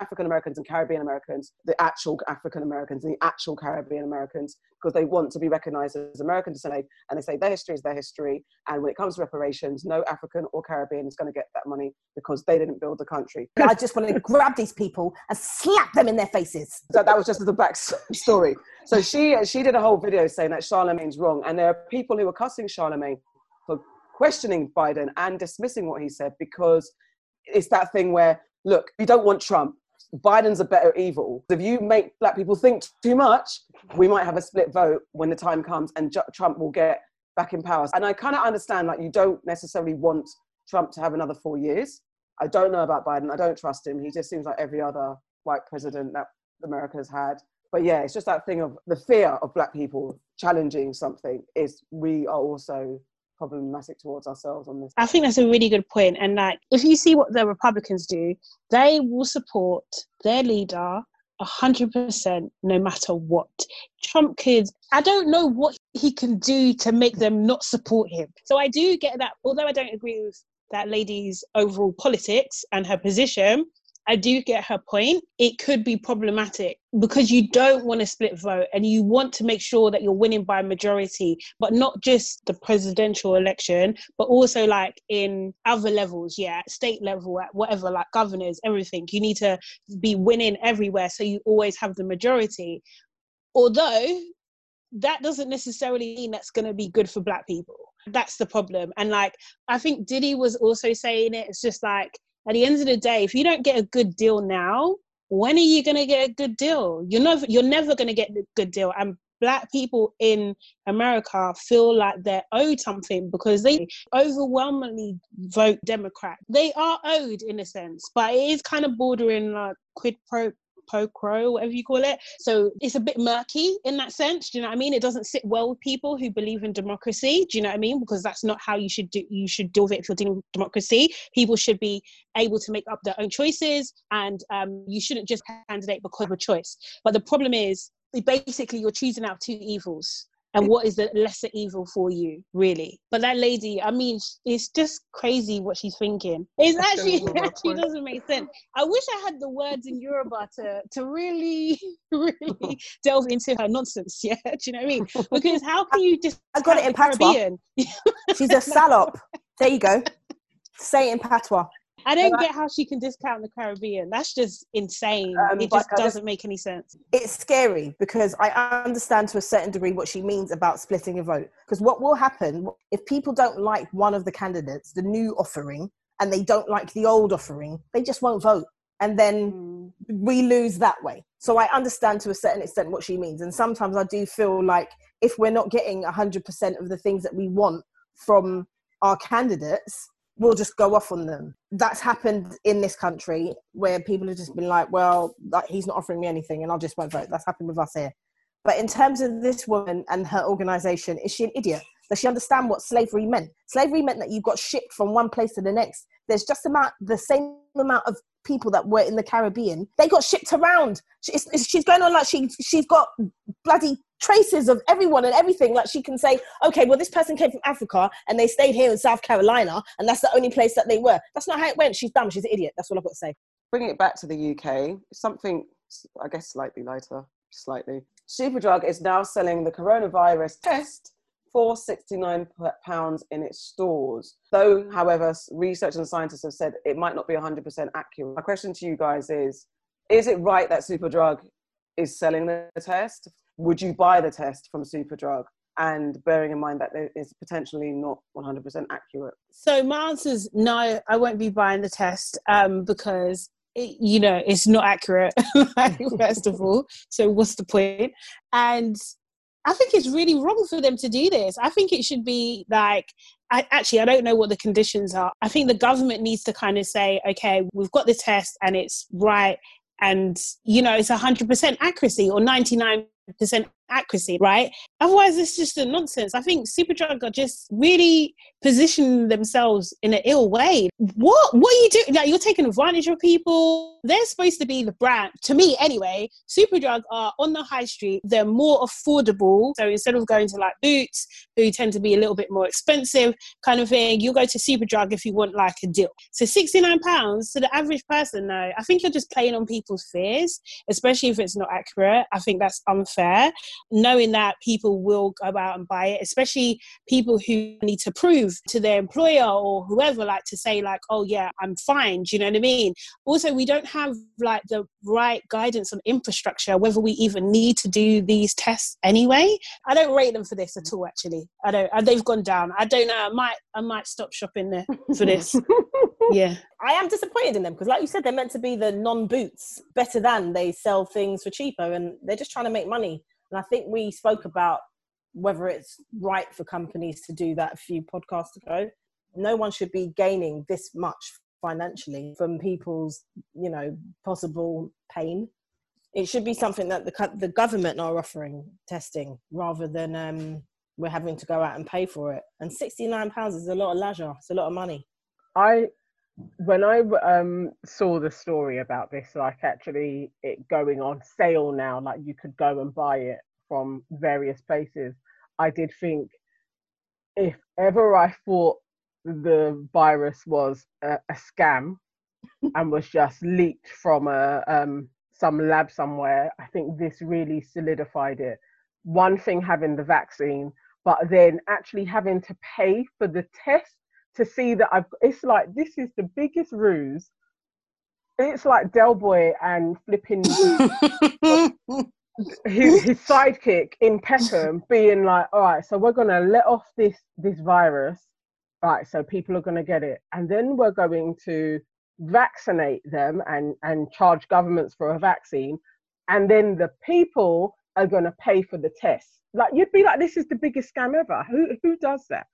African Americans and Caribbean Americans, the actual African Americans and the actual Caribbean Americans, because they want to be recognized as American descent. And they say their history is their history. And when it comes to reparations, no African or Caribbean is going to get that money because they didn't build the country. I just want to grab these people and slap them in their faces. So that was just the back story. So she, she did a whole video saying that Charlemagne's wrong. And there are people who are cussing Charlemagne for questioning Biden and dismissing what he said because it's that thing where look, you don't want Trump. Biden's a better evil. If you make black people think too much, we might have a split vote when the time comes and J- Trump will get back in power. And I kind of understand like you don't necessarily want Trump to have another four years. I don't know about Biden. I don't trust him. He just seems like every other white president that America has had. But yeah, it's just that thing of the fear of black people challenging something is we are also problematic towards ourselves on this. I think that's a really good point. And like, if you see what the Republicans do, they will support their leader hundred percent no matter what. Trump kids, I don't know what he can do to make them not support him. So I do get that although I don't agree with that lady's overall politics and her position, I do get her point. It could be problematic because you don't want to split vote and you want to make sure that you're winning by majority, but not just the presidential election, but also like in other levels, yeah, state level, at whatever, like governors, everything. You need to be winning everywhere so you always have the majority. Although that doesn't necessarily mean that's going to be good for black people. That's the problem. And like, I think Diddy was also saying it. It's just like, at the end of the day, if you don't get a good deal now, when are you going to get a good deal? You're never, you're never going to get a good deal. And black people in America feel like they're owed something because they overwhelmingly vote Democrat. They are owed in a sense, but it is kind of bordering like quid pro pro whatever you call it. So it's a bit murky in that sense. Do you know what I mean? It doesn't sit well with people who believe in democracy. Do you know what I mean? Because that's not how you should do. You should deal with it if you're dealing with democracy. People should be able to make up their own choices, and um, you shouldn't just candidate because of a choice. But the problem is, basically, you're choosing out two evils and what is the lesser evil for you really? But that lady i mean it's just crazy what she's thinking. It's actually it <laughs> actually doesn't make sense. I wish i had the words in yoruba to to really <laughs> really <laughs> delve into her nonsense yeah do you know what i mean? Because how can you just i got it in patois. She's a salop there you go. Say it in patois I don't get how she can discount the Caribbean. That's just insane. Um, it just doesn't make any sense. It's scary because I understand to a certain degree what she means about splitting a vote. Because what will happen if people don't like one of the candidates, the new offering, and they don't like the old offering, they just won't vote. And then mm. we lose that way. So I understand to a certain extent what she means. And sometimes I do feel like if we're not getting 100% of the things that we want from our candidates, we'll just go off on them. That's happened in this country where people have just been like, well, like, he's not offering me anything and I'll just won't vote. That's happened with us here. But in terms of this woman and her organization, is she an idiot? Does she understand what slavery meant? Slavery meant that you got shipped from one place to the next. There's just about the same amount of people that were in the Caribbean. They got shipped around. She's, she's going on like she she's got bloody traces of everyone and everything. Like she can say, okay, well, this person came from Africa and they stayed here in South Carolina, and that's the only place that they were. That's not how it went. She's dumb. She's an idiot. That's all I've got to say. Bringing it back to the UK, something I guess slightly lighter, slightly. Superdrug is now selling the coronavirus test for £69 in its stores. Though, however, researchers and scientists have said it might not be 100% accurate. My question to you guys is Is it right that Superdrug is selling the test? Would you buy the test from Superdrug? And bearing in mind that it is potentially not 100% accurate. So, my answer is no, I won't be buying the test um, because it, you know it's not accurate <laughs> <laughs> first of all so what's the point? point and I think it's really wrong for them to do this. I think it should be like, I, actually, I don't know what the conditions are. I think the government needs to kind of say, okay, we've got the test and it's right. And, you know, it's 100% accuracy or 99% accuracy, right? Otherwise, it's just a nonsense. I think Superdrug are just really positioning themselves in an ill way. What? What are you doing? Like, you're taking advantage of people. They're supposed to be the brand, to me anyway. Superdrug are on the high street. They're more affordable. So instead of going to like Boots, who tend to be a little bit more expensive, kind of thing, you'll go to Superdrug if you want like a deal. So £69 to the average person, though, I think you're just playing on people's fears, especially if it's not accurate. I think that's unfair knowing that people will go out and buy it, especially people who need to prove to their employer or whoever, like to say, like, oh, yeah, I'm fine. Do you know what I mean? Also, we don't have like the right guidance on infrastructure, whether we even need to do these tests anyway. I don't rate them for this at all, actually. I don't, uh, they've gone down. I don't know. I might, I might stop shopping there for this. <laughs> yeah. I am disappointed in them because, like you said, they're meant to be the non boots, better than they sell things for cheaper and they're just trying to make money. And I think we spoke about whether it's right for companies to do that a few podcasts ago. No one should be gaining this much financially from people's, you know, possible pain. It should be something that the the government are offering testing rather than um, we're having to go out and pay for it. And sixty nine pounds is a lot of leisure. It's a lot of money. I when I um, saw the story about this, like actually it going on sale now, like you could go and buy it from various places, I did think if ever I thought the virus was a, a scam <laughs> and was just leaked from a um, some lab somewhere, I think this really solidified it. One thing having the vaccine, but then actually having to pay for the test to see that I've it's like this is the biggest ruse. It's like Del Boy and flipping <laughs> his, his sidekick in Peckham being like, all right, so we're gonna let off this this virus, right? So people are gonna get it, and then we're going to vaccinate them and and charge governments for a vaccine, and then the people are going to pay for the test. Like you'd be like, this is the biggest scam ever. Who who does that?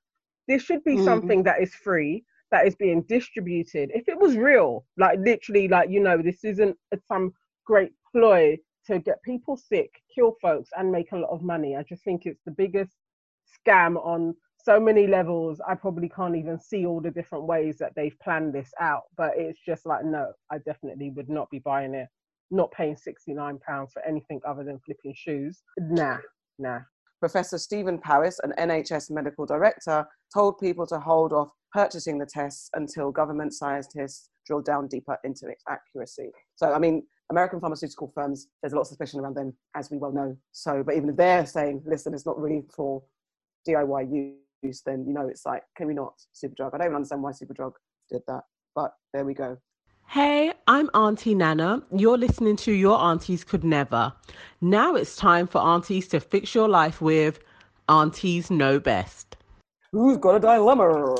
This should be mm. something that is free, that is being distributed. If it was real, like literally, like you know, this isn't some great ploy to get people sick, kill folks, and make a lot of money. I just think it's the biggest scam on so many levels. I probably can't even see all the different ways that they've planned this out. But it's just like, no, I definitely would not be buying it. Not paying £69 for anything other than flipping shoes. Nah, nah. Professor Stephen Powis, an NHS medical director, told people to hold off purchasing the tests until government scientists drill down deeper into its accuracy. So, I mean, American pharmaceutical firms, there's a lot of suspicion around them, as we well know. So, but even if they're saying, listen, it's not really for DIY use, then, you know, it's like, can we not Superdrug? I don't even understand why Superdrug did that, but there we go. Hey, I'm Auntie Nana. You're listening to Your Aunties Could Never. Now it's time for aunties to fix your life with Aunties Know Best. Who's got a dilemma?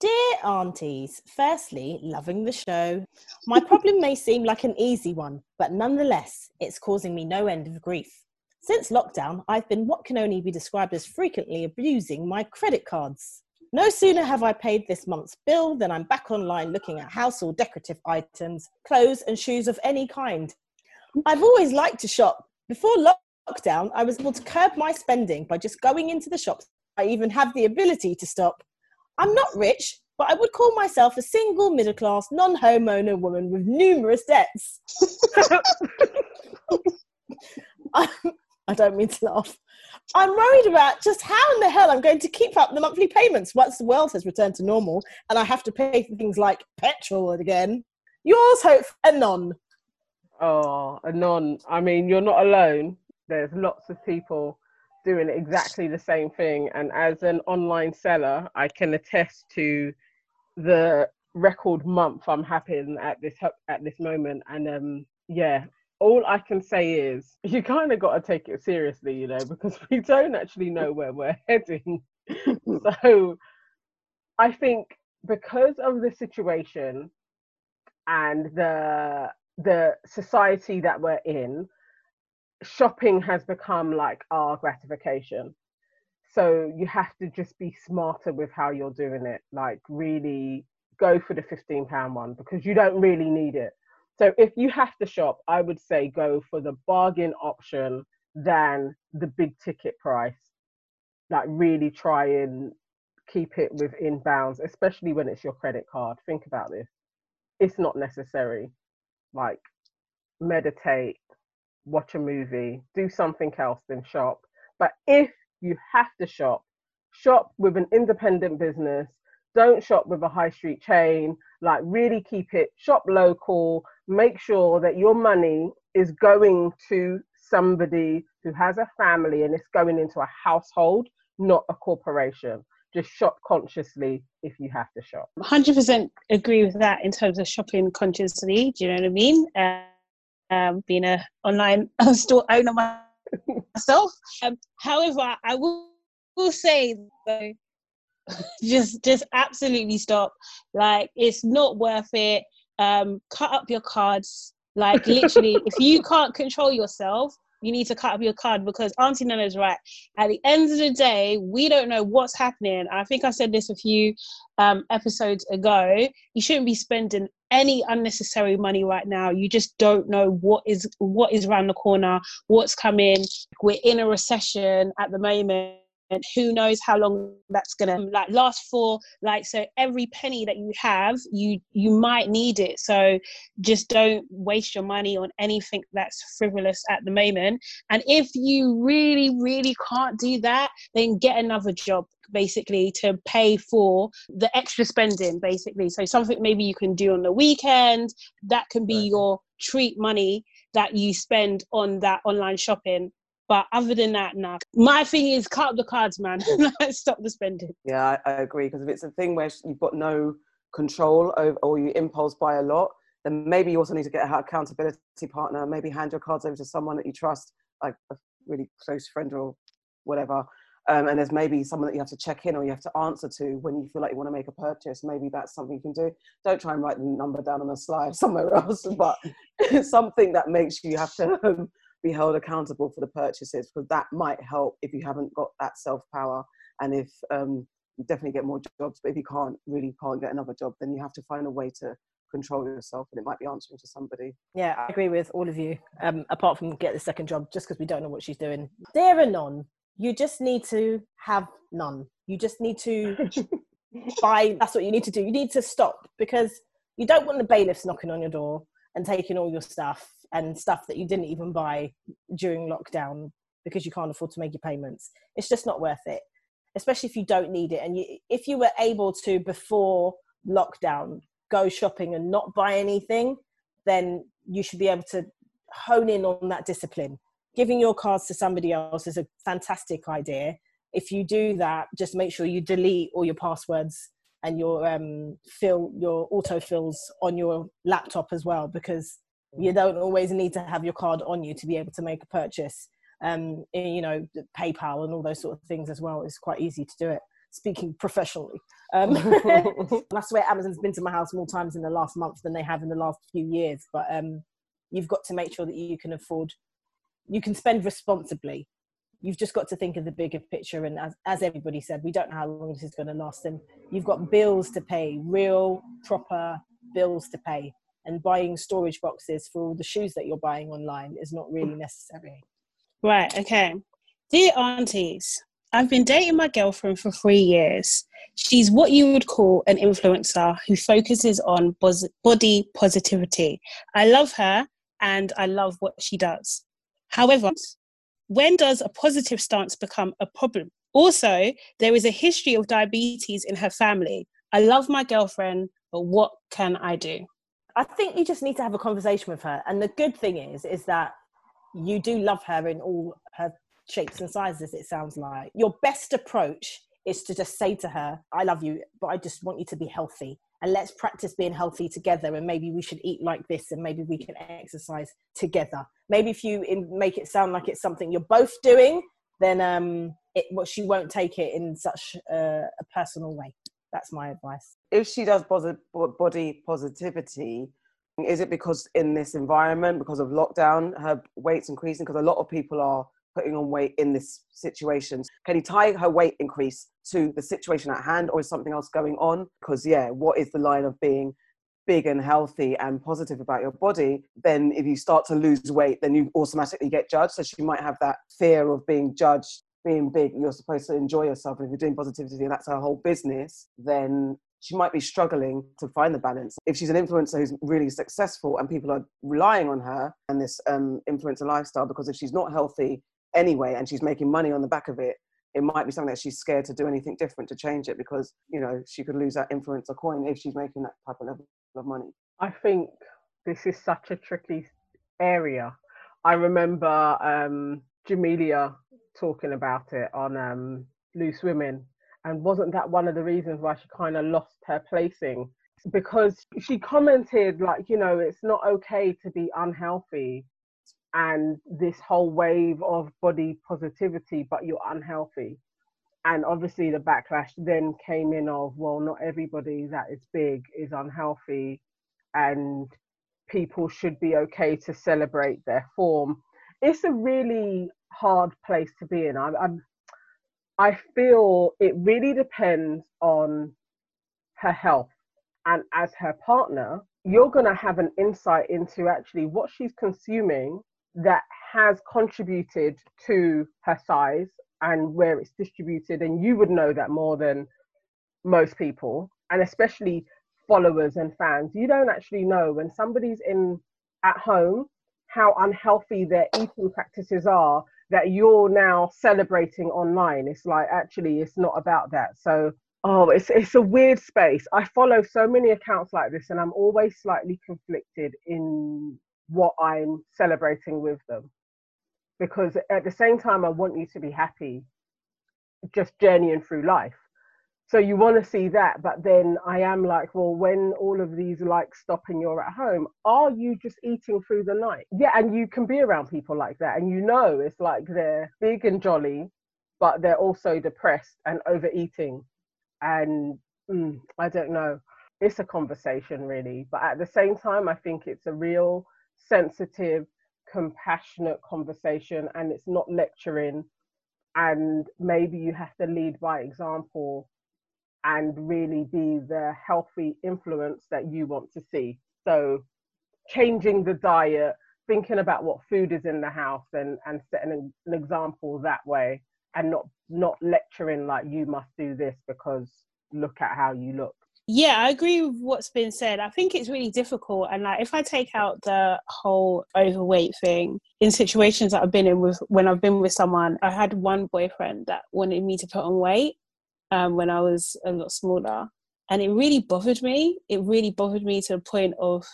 Dear aunties, firstly, loving the show. My problem may seem like an easy one, but nonetheless, it's causing me no end of grief. Since lockdown, I've been what can only be described as frequently abusing my credit cards. No sooner have I paid this month's bill than I'm back online looking at household decorative items, clothes, and shoes of any kind. I've always liked to shop. Before lockdown, I was able to curb my spending by just going into the shops. I even have the ability to stop. I'm not rich, but I would call myself a single middle class, non homeowner woman with numerous debts. <laughs> I don't mean to laugh. I'm worried about just how in the hell I'm going to keep up the monthly payments once the world has returned to normal and I have to pay for things like petrol again. Yours, Hope, Anon. Oh, Anon. I mean, you're not alone. There's lots of people doing exactly the same thing. And as an online seller, I can attest to the record month I'm having at this at this moment. And um, yeah, all I can say is you kind of got to take it seriously, you know, because <laughs> we don't actually know where we're <laughs> heading. so I think because of the situation and the the society that we're in, shopping has become like our gratification. So you have to just be smarter with how you're doing it. Like really go for the 15 pound one because you don't really need it so if you have to shop, I would say go for the bargain option than the big ticket price. Like really try and keep it within bounds, especially when it's your credit card. Think about this. It's not necessary. Like meditate, watch a movie, do something else than shop. But if you have to shop, shop with an independent business. Don't shop with a high street chain. Like really keep it shop local make sure that your money is going to somebody who has a family and it's going into a household, not a corporation. Just shop consciously if you have to shop. 100% agree with that in terms of shopping consciously. Do you know what I mean? Uh, um, being an online <laughs> store owner <laughs> myself. Um, however, I will, will say though, <laughs> just just absolutely stop. Like it's not worth it um, cut up your cards. Like literally, <laughs> if you can't control yourself, you need to cut up your card because Auntie Nana is right. At the end of the day, we don't know what's happening. I think I said this a few um, episodes ago. You shouldn't be spending any unnecessary money right now. You just don't know what is what is around the corner, what's coming. We're in a recession at the moment and who knows how long that's gonna like last for like so every penny that you have you you might need it. So just don't waste your money on anything that's frivolous at the moment. And if you really really can't do that then get another job basically to pay for the extra spending basically. So something maybe you can do on the weekend that can be right. your treat money that you spend on that online shopping but other than that, nah. My thing is cut up the cards, man. <laughs> Stop the spending. Yeah, I, I agree. Because if it's a thing where you've got no control over, or you impulse buy a lot, then maybe you also need to get an accountability partner. Maybe hand your cards over to someone that you trust, like a really close friend or whatever. Um, and there's maybe someone that you have to check in or you have to answer to when you feel like you want to make a purchase. Maybe that's something you can do. Don't try and write the number down on a slide <laughs> somewhere else, but <laughs> something that makes you have to um, be held accountable for the purchases because that might help if you haven't got that self power and if um, you definitely get more jobs. But if you can't really can't get another job, then you have to find a way to control yourself and it might be answering to somebody. Yeah, I agree with all of you. Um, apart from get the second job just because we don't know what she's doing. There are none. You just need to have none. You just need to <laughs> buy that's what you need to do. You need to stop because you don't want the bailiffs knocking on your door and taking all your stuff and stuff that you didn't even buy during lockdown because you can't afford to make your payments. It's just not worth it, especially if you don't need it. And you, if you were able to before lockdown go shopping and not buy anything, then you should be able to hone in on that discipline. Giving your cards to somebody else is a fantastic idea. If you do that, just make sure you delete all your passwords and your um, fill your autofills on your laptop as well because you don't always need to have your card on you to be able to make a purchase um, you know paypal and all those sort of things as well. It's quite easy to do it speaking professionally. Um, <laughs> i swear amazon's been to my house more times in the last month than they have in the last few years but um, you've got to make sure that you can afford you can spend responsibly. You've just got to think of the bigger picture and as, as everybody said we don't know how long this is going to last and you've got bills to pay real proper bills to pay and buying storage boxes for all the shoes that you're buying online is not really necessary. Right, okay. Dear aunties, I've been dating my girlfriend for three years. She's what you would call an influencer who focuses on body positivity. I love her and I love what she does. However, when does a positive stance become a problem? Also, there is a history of diabetes in her family. I love my girlfriend, but what can I do? I think you just need to have a conversation with her. And the good thing is, is that you do love her in all her shapes and sizes. It sounds like your best approach is to just say to her, "I love you, but I just want you to be healthy." And let's practice being healthy together. And maybe we should eat like this, and maybe we can exercise together. Maybe if you make it sound like it's something you're both doing, then um, it, well, she won't take it in such a, a personal way. That's my advice. If she does body positivity, is it because in this environment, because of lockdown, her weight's increasing? Because a lot of people are putting on weight in this situation. Can you tie her weight increase to the situation at hand, or is something else going on? Because, yeah, what is the line of being big and healthy and positive about your body, then if you start to lose weight, then you automatically get judged. So she might have that fear of being judged being big, you're supposed to enjoy yourself. And if you're doing positivity and that's her whole business, then she might be struggling to find the balance. If she's an influencer who's really successful and people are relying on her and this um, influencer lifestyle, because if she's not healthy anyway and she's making money on the back of it, it might be something that she's scared to do anything different to change it because you know she could lose that influencer coin if she's making that type of level of money. I think this is such a tricky area. I remember um, Jamelia talking about it on um, Loose Women. And wasn't that one of the reasons why she kind of lost her placing? Because she commented, like, you know, it's not okay to be unhealthy and this whole wave of body positivity, but you're unhealthy. And obviously, the backlash then came in of, well, not everybody that is big is unhealthy, and people should be okay to celebrate their form. It's a really hard place to be in. I'm, I feel it really depends on her health. And as her partner, you're going to have an insight into actually what she's consuming that has contributed to her size and where it's distributed. And you would know that more than most people, and especially followers and fans. You don't actually know when somebody's in at home how unhealthy their eating practices are that you're now celebrating online. It's like actually it's not about that. So oh it's it's a weird space. I follow so many accounts like this and I'm always slightly conflicted in what I'm celebrating with them. Because at the same time I want you to be happy just journeying through life so you want to see that but then i am like well when all of these likes stop and you're at home are you just eating through the night? Yeah and you can be around people like that and you know it's like they're big and jolly but they're also depressed and overeating. And mm, i don't know. It's a conversation really but at the same time i think it's a real sensitive compassionate conversation and it's not lecturing. And maybe you have to lead by example and really be the healthy influence that you want to see. So changing the diet thinking about what food is in the house and and setting an, example that way and not not lecturing like you must do this because look at how you look. Yeah i agree with what's been said. I think it's really difficult and like if i take out the whole overweight thing in situations that i've been in with when i've been with someone i had one boyfriend that wanted me to put on weight um, when i was a lot smaller. And it really bothered me. It really bothered me to the point of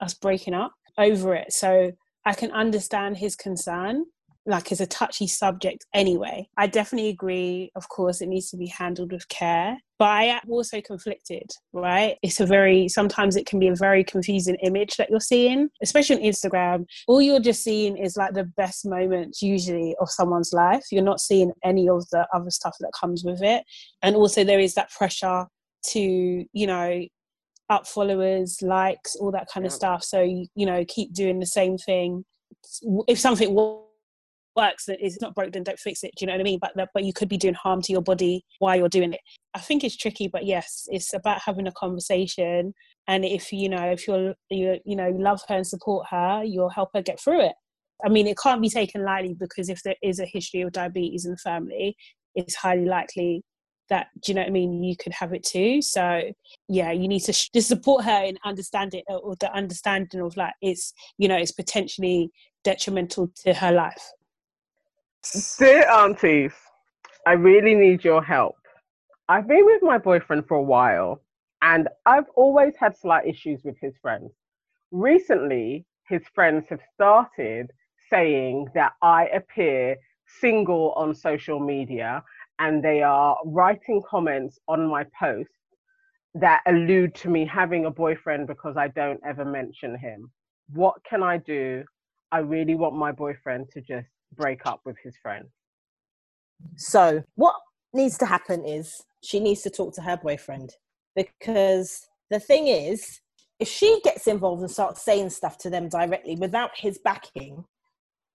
us breaking up over it. So i can understand his concern like is a touchy subject anyway. I definitely agree. Of course, it needs to be handled with care, but I am also conflicted, right? It's a very, sometimes it can be a very confusing image that you're seeing, especially on Instagram. All you're just seeing is like the best moments usually of someone's life. You're not seeing any of the other stuff that comes with it. And also, there is that pressure to, you know, up followers, likes, all that kind of stuff. So, you know, keep doing the same thing. If something works that is not broke then don't fix it. Do you know what i mean? But but you could be doing harm to your body while you're doing it. I think it's tricky but yes it's about having a conversation. And if you know if you're you you know love her and support her you'll help her get through it. I mean it can't be taken lightly because if there is a history of diabetes in the family it's highly likely that do you know what I mean you could have it too. So yeah you need to, sh- to support her in understanding or the understanding of like it's you know it's potentially detrimental to her life Dear um, aunties, I really need your help. I've been with my boyfriend for a while and I've always had slight issues with his friends. Recently, his friends have started saying that I appear single on social media and they are writing comments on my posts that allude to me having a boyfriend because I don't ever mention him. What can I do? I really want my boyfriend to just break up with his friend. So, what needs to happen is she needs to talk to her boyfriend because the thing is, if she gets involved and starts saying stuff to them directly without his backing,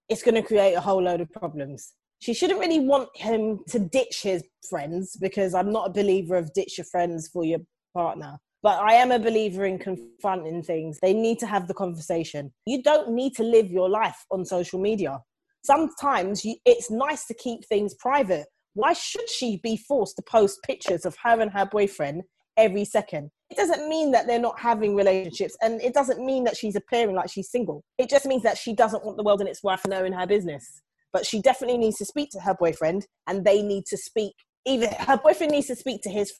it's going to create a whole load of problems. She shouldn't really want him to ditch his friends because I'm not a believer of ditch your friends for your partner. But I am a believer in confronting things. They need to have the conversation. You don't need to live your life on social media sometimes you, it's nice to keep things private. Why should she be forced to post pictures of her and her boyfriend every second? It doesn't mean that they're not having relationships, and it doesn't mean that she's appearing like she's single. It just means that she doesn't want the world and its wife knowing her business. But she definitely needs to speak to her boyfriend, and they need to speak. Either her boyfriend needs to speak to his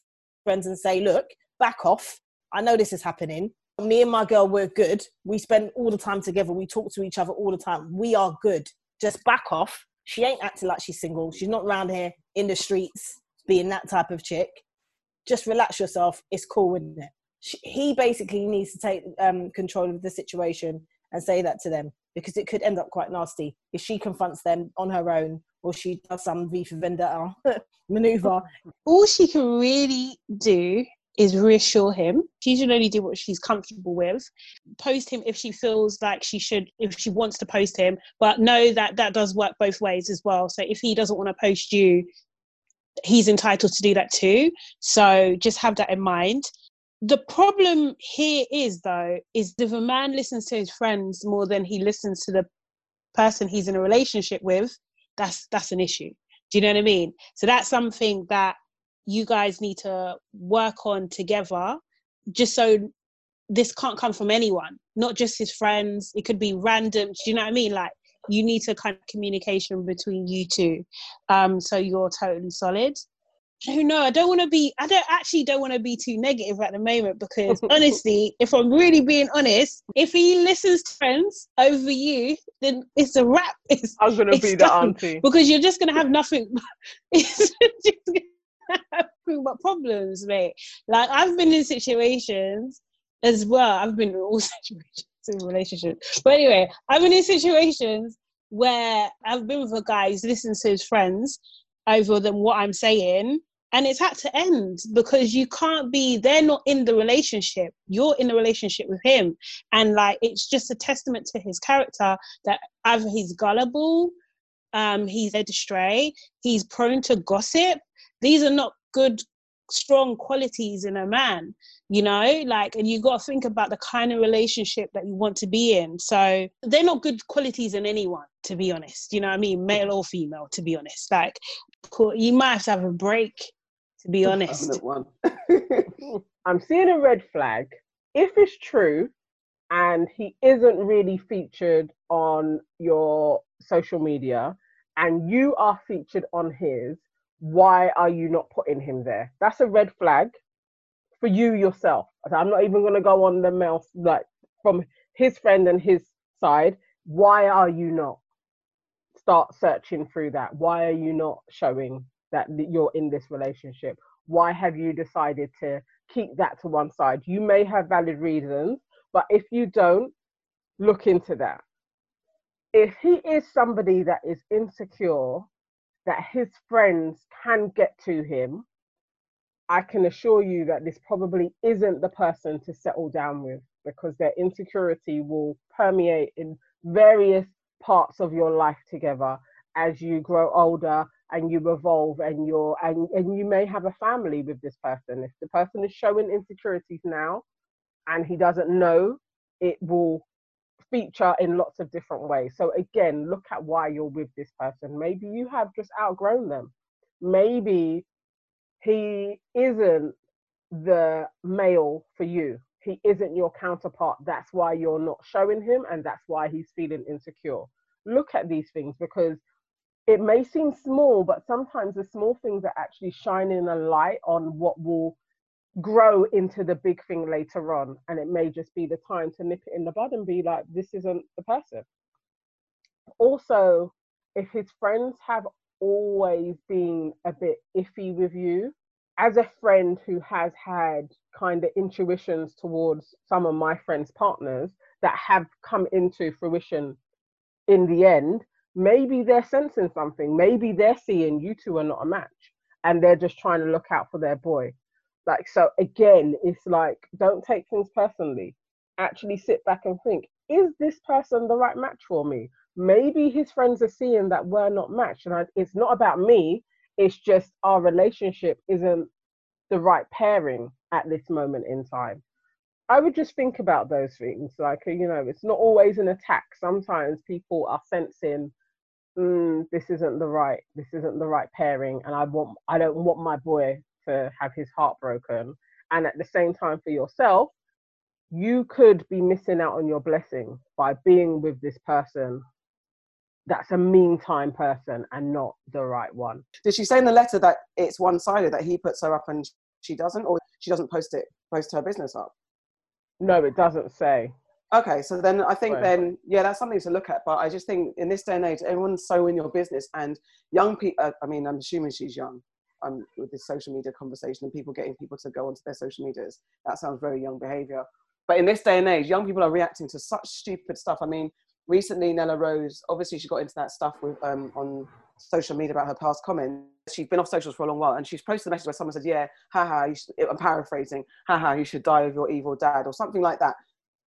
friends and say, "Look, back off. I know this is happening. Me and my girl, we're good. We spend all the time together. We talk to each other all the time. We are good just back off. She ain't acting like she's single. She's not around here in the streets being that type of chick. Just relax yourself. It's cool, isn't it? She, he basically needs to take um, control of the situation and say that to them because it could end up quite nasty if she confronts them on her own or she does some V for Vendetta <laughs> maneuver. All she can really do is reassure him. She should only do what she's comfortable with. Post him if she feels like she should, if she wants to post him, but know that that does work both ways as well. So if he doesn't want to post you, he's entitled to do that too. So just have that in mind. The problem here is though, is if a man listens to his friends more than he listens to the person he's in a relationship with, that's that's an issue. Do you know what I mean? So that's something that you guys need to work on together just so this can't come from anyone not just his friends. It could be random. Do you know what i mean? Like you need to kind of communication between you two um so you're totally solid. Who know. I don't want to be i don't actually don't want to be too negative at the moment because <laughs> honestly if i'm really being honest if he listens to friends over you then it's a wrap. It's, i'm gonna be the auntie. Because you're just gonna have nothing. <laughs> It's just <laughs> about problems, mate. Like I've been in situations as well. I've been in all <laughs> situations in relationships. But anyway, I've been in situations where I've been with a guy who's listening to his friends over than what I'm saying. and it's had to end because you can't be they're not in the relationship you're in the relationship with him and like it's just a testament to his character that either he's gullible um he's led astray he's prone to gossip these are not good strong qualities in a man you know? Like and you got to think about the kind of relationship that you want to be in. So they're not good qualities in anyone to be honest you know i mean? Male or female to be honest. Like you might have to have a break to be <laughs> honest. <laughs> i'm seeing a red flag. If it's true and he isn't really featured on your social media and you are featured on his why are you not putting him there that's a red flag for you yourself. I'm not even going to go on the mouth like from his friend and his side. Why are you not? Start searching through that. Why are you not showing that you're in this relationship? Why have you decided to keep that to one side? You may have valid reasons, but if you don't, look into that. If he is somebody that is insecure, that his friends can get to him, I can assure you that this probably isn't the person to settle down with because their insecurity will permeate in various parts of your life together as you grow older and you evolve and you're and, and you may have a family with this person. If the person is showing insecurities now and he doesn't know it will feature in lots of different ways so again look at why you're with this person maybe you have just outgrown them maybe he isn't the male for you. He isn't your counterpart. That's why you're not showing him, and that's why he's feeling insecure. Look at these things because it may seem small, but sometimes the small things are actually shining a light on what will grow into the big thing later on. And it may just be the time to nip it in the bud and be like, this isn't the person. Also, if his friends have always been a bit iffy with you. As a friend who has had kind of intuitions towards some of my friends' partners that have come into fruition in the end, maybe they're sensing something. Maybe they're seeing you two are not a match and they're just trying to look out for their boy. Like, so again, it's like, don't take things personally. Actually sit back and think, is this person the right match for me? maybe his friends are seeing that we're not matched and I, it's not about me it's just our relationship isn't the right pairing at this moment in time i would just think about those things like you know it's not always an attack sometimes people are sensing mm, this isn't the right this isn't the right pairing and i want i don't want my boy to have his heart broken and at the same time for yourself you could be missing out on your blessing by being with this person that's a meantime person and not the right one. Did she say in the letter that it's one sided that he puts her up and she doesn't, or she doesn't post it, post her business up? No, it doesn't say. Okay, so then I think right. then yeah, that's something to look at. But I just think in this day and age, everyone's so in your business, and young people. Uh, I mean, I'm assuming she's young. Um, with this social media conversation and people getting people to go onto their social medias, that sounds very young behavior. But in this day and age, young people are reacting to such stupid stuff. I mean, recently Nella Rose, obviously she got into that stuff with um, on social media about her past comments. She's been off socials for a long while, and she's posted a message where someone said, "Yeah, haha," you should, I'm paraphrasing, "haha, you should die with your evil dad," or something like that.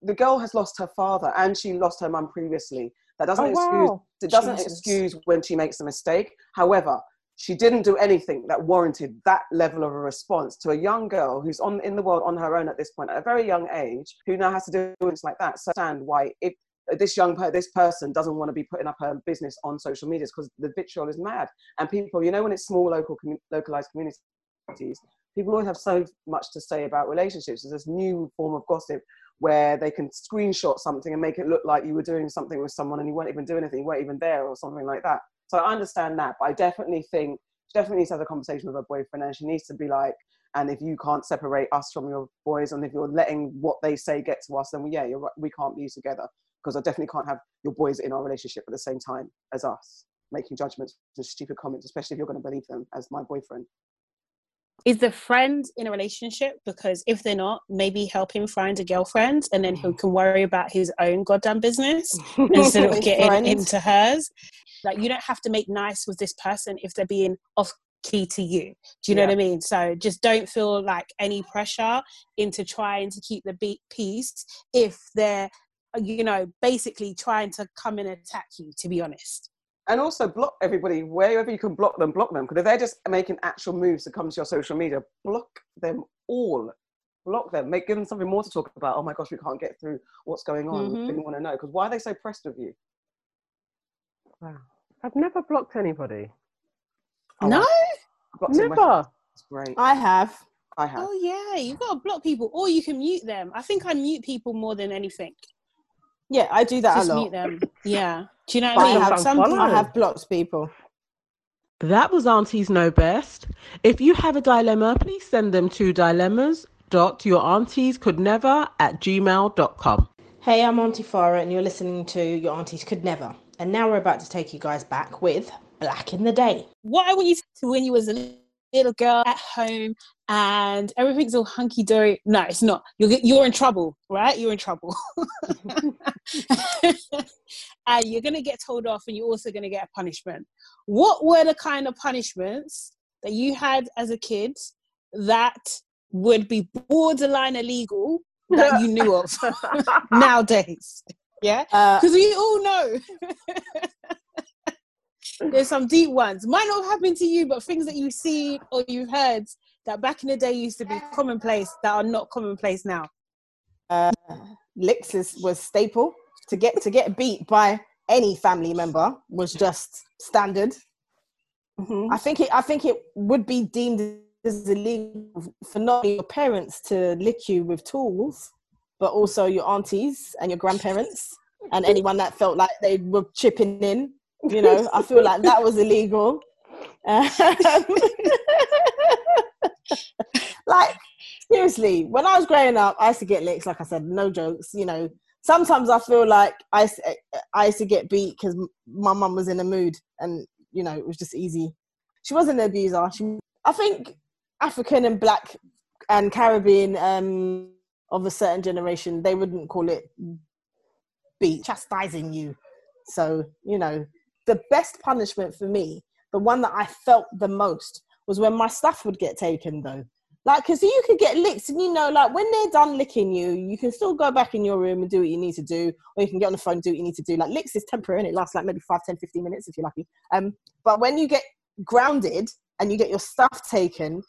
The girl has lost her father, and she lost her mum previously. That doesn't oh, excuse wow. it doesn't Jesus. excuse when she makes a mistake. However, she didn't do anything that warranted that level of a response to a young girl who's on in the world on her own at this point at a very young age who now has to do things like that. So understand why if this young this person doesn't want to be putting up her business on social media because the vitriol is mad. And people you know when it's small local localized communities people always have so much to say about relationships. There's this new form of gossip where they can screenshot something and make it look like you were doing something with someone and you weren't even doing anything you weren't even there or something like that so i understand that but i definitely think she definitely needs to have a conversation with her boyfriend and she needs to be like and if you can't separate us from your boys and if you're letting what they say get to us then yeah you're right, we can't be together because I definitely can't have your boys in our relationship at the same time as us, making judgments and stupid comments, especially if you're going to believe them as my boyfriend. Is the friend in a relationship? Because if they're not, maybe help him find a girlfriend and then he mm. can worry about his own goddamn business <laughs> instead of getting into hers. Like, you don't have to make nice with this person if they're being off key to you. Do you know yeah. what I mean? So just don't feel like any pressure into trying to keep the beat peace if they're, you know, basically trying to come and attack you, to be honest. And also block everybody wherever you can block them, block them. Because if they're just making actual moves to come to your social media, block them all. Block them. Make give them something more to talk about. Oh my gosh, we can't get through what's going on. Mm-hmm. We want to know. Because why are they so pressed with you? Wow. I've never blocked anybody. Oh, no, never. It's great. I have. I have. Oh yeah, you've got to block people, or you can mute them. I think I mute people more than anything. Yeah, I do that Just a lot. Mute them. Yeah. Do you know what I mean? I have, some I have blocked people. That was Aunties Know Best. If you have a dilemma, please send them to dilemmas. Your aunties could never at gmail.com. Hey, I'm Auntie Farah, and you're listening to Your Aunties Could Never. And now we're about to take you guys back with Black in the Day. What I want you to when you was a little girl at home and everything's all hunky dory. No, it's not. You're you're in trouble, right? You're in trouble, <laughs> <laughs> and you're gonna get told off, and you're also gonna get a punishment. What were the kind of punishments that you had as a kid that would be borderline illegal that you knew of <laughs> nowadays? Yeah, because uh, we all know there's some deep ones. Might not have happened to you, but things that you see or you've heard that back in the day used to be commonplace that are not commonplace now. Uh, is, was staple to get to get beat by any family member was just standard. Mm-hmm. I think it. I think it would be deemed as illegal for not your parents to lick you with tools, but also your aunties and your grandparents and anyone that felt like they were chipping in you know, I feel like that was illegal. Um, <laughs> <laughs> like seriously, when I was growing up, I used to get licks. Like I said, no jokes. You know, sometimes I feel like I I used to get beat because my mum was in a mood, and you know, it was just easy. She wasn't an abuser. She, I think African and Black and Caribbean um, of a certain generation, they wouldn't call it beat, chastising you. So you know, the best punishment for me, the one that I felt the most, was when my stuff would get taken though. Like, because you could get licked, and you know, like when they're done licking you, you can still go back in your room and do what you need to do, or you can get on the phone and do what you need to do. Like, licks is temporary and it lasts like maybe 5, 10, 15 minutes if you're lucky. Um, but when you get grounded and you get your stuff taken,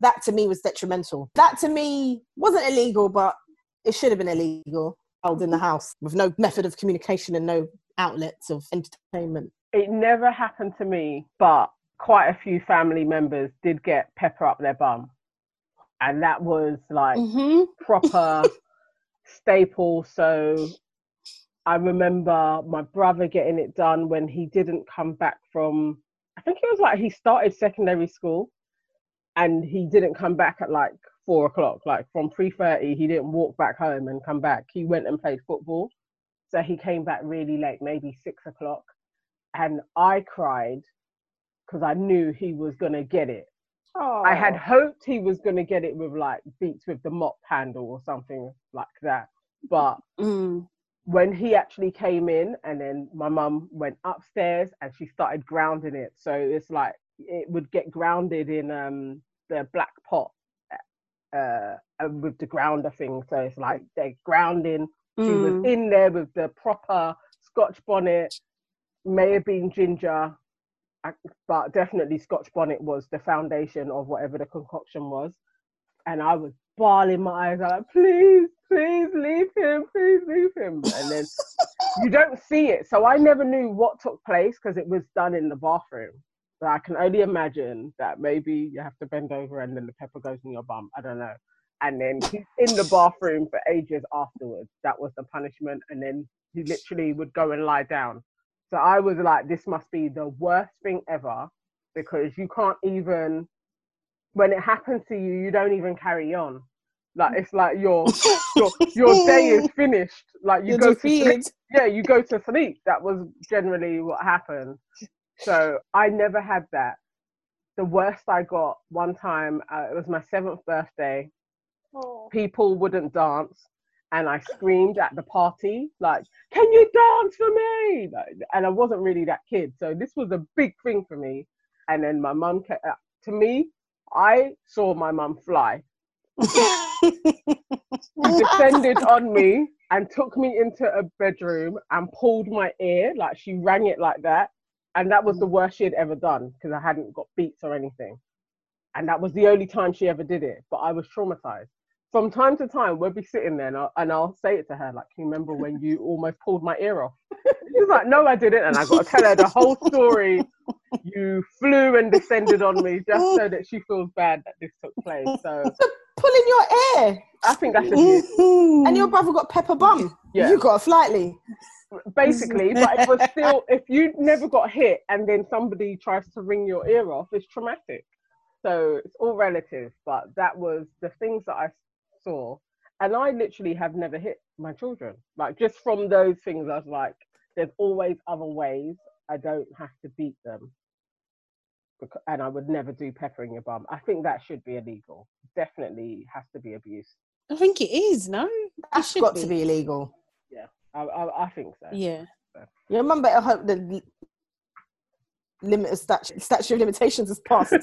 that to me was detrimental. That to me wasn't illegal, but it should have been illegal. Held in the house with no method of communication and no outlets of entertainment. It never happened to me, but quite a few family members did get pepper up their bum. And that was like mm-hmm. proper <laughs> staple. So I remember my brother getting it done when he didn't come back from, I think it was like he started secondary school and he didn't come back at like four o'clock. Like from 3.30, he didn't walk back home and come back. He went and played football. So he came back really late, maybe six o'clock. And I cried because I knew he was going to get it. Aww. I had hoped he was going to get it with like beats with the mop handle or something like that. But mm. when he actually came in, and then my mum went upstairs and she started grounding it. So it's like it would get grounded in um, the black pot uh, with the grounder thing. So it's like they're grounding she mm. was in there with the proper Scotch bonnet, may have been ginger, but definitely Scotch bonnet was the foundation of whatever the concoction was. And I was bawling my eyes out, like, please, please leave him, please leave him. And then <laughs> you don't see it. So I never knew what took place because it was done in the bathroom. But I can only imagine that maybe you have to bend over and then the pepper goes in your bum. I don't know and then he's in the bathroom for ages afterwards. That was the punishment, and then he literally would go and lie down. So I was like, this must be the worst thing ever because you can't even, when it happens to you, you don't even carry on. Like it's like your <laughs> your your day is finished. Like you You're go defeated. to sleep. Yeah, you go to sleep. That was generally what happened. So I never had that. The worst I got one time, uh, it was my seventh birthday Oh. People wouldn't dance, and I screamed at the party like, "Can you dance for me?" And I wasn't really that kid, so this was a big thing for me. And then my mum, uh, to me, I saw my mum fly. She descended <laughs> on me and took me into a bedroom and pulled my ear, like she rang it like that. And that was the mm. worst she had ever done because I hadn't got beats or anything. And that was the only time she ever did it. But I was traumatized. From time to time, we'll be sitting there and I'll, and I'll say it to her, like, Can you remember when you almost pulled my ear off? She's like, No, I didn't. And I got to tell her the whole story. You flew and descended on me just so that she feels bad that this took place. So <laughs> pulling your ear. I think that's abuse. and your brother got pepper bum. Yeah. You got a flightly. Basically, but it was still if you never got hit and then somebody tries to ring your ear off, it's traumatic. So it's all relative, but that was the things that I saw. And I literally have never hit my children. Like just from those things, I was like, there's always other ways. I don't have to beat them and I would never do peppering your bum. I think that should be illegal. Definitely has to be abuse. I think it is. No, that's got be. to be illegal. Yeah, I, I, I think so. Yeah. So. You remember? I hope the limit of statute, statute of limitations is passed. <laughs>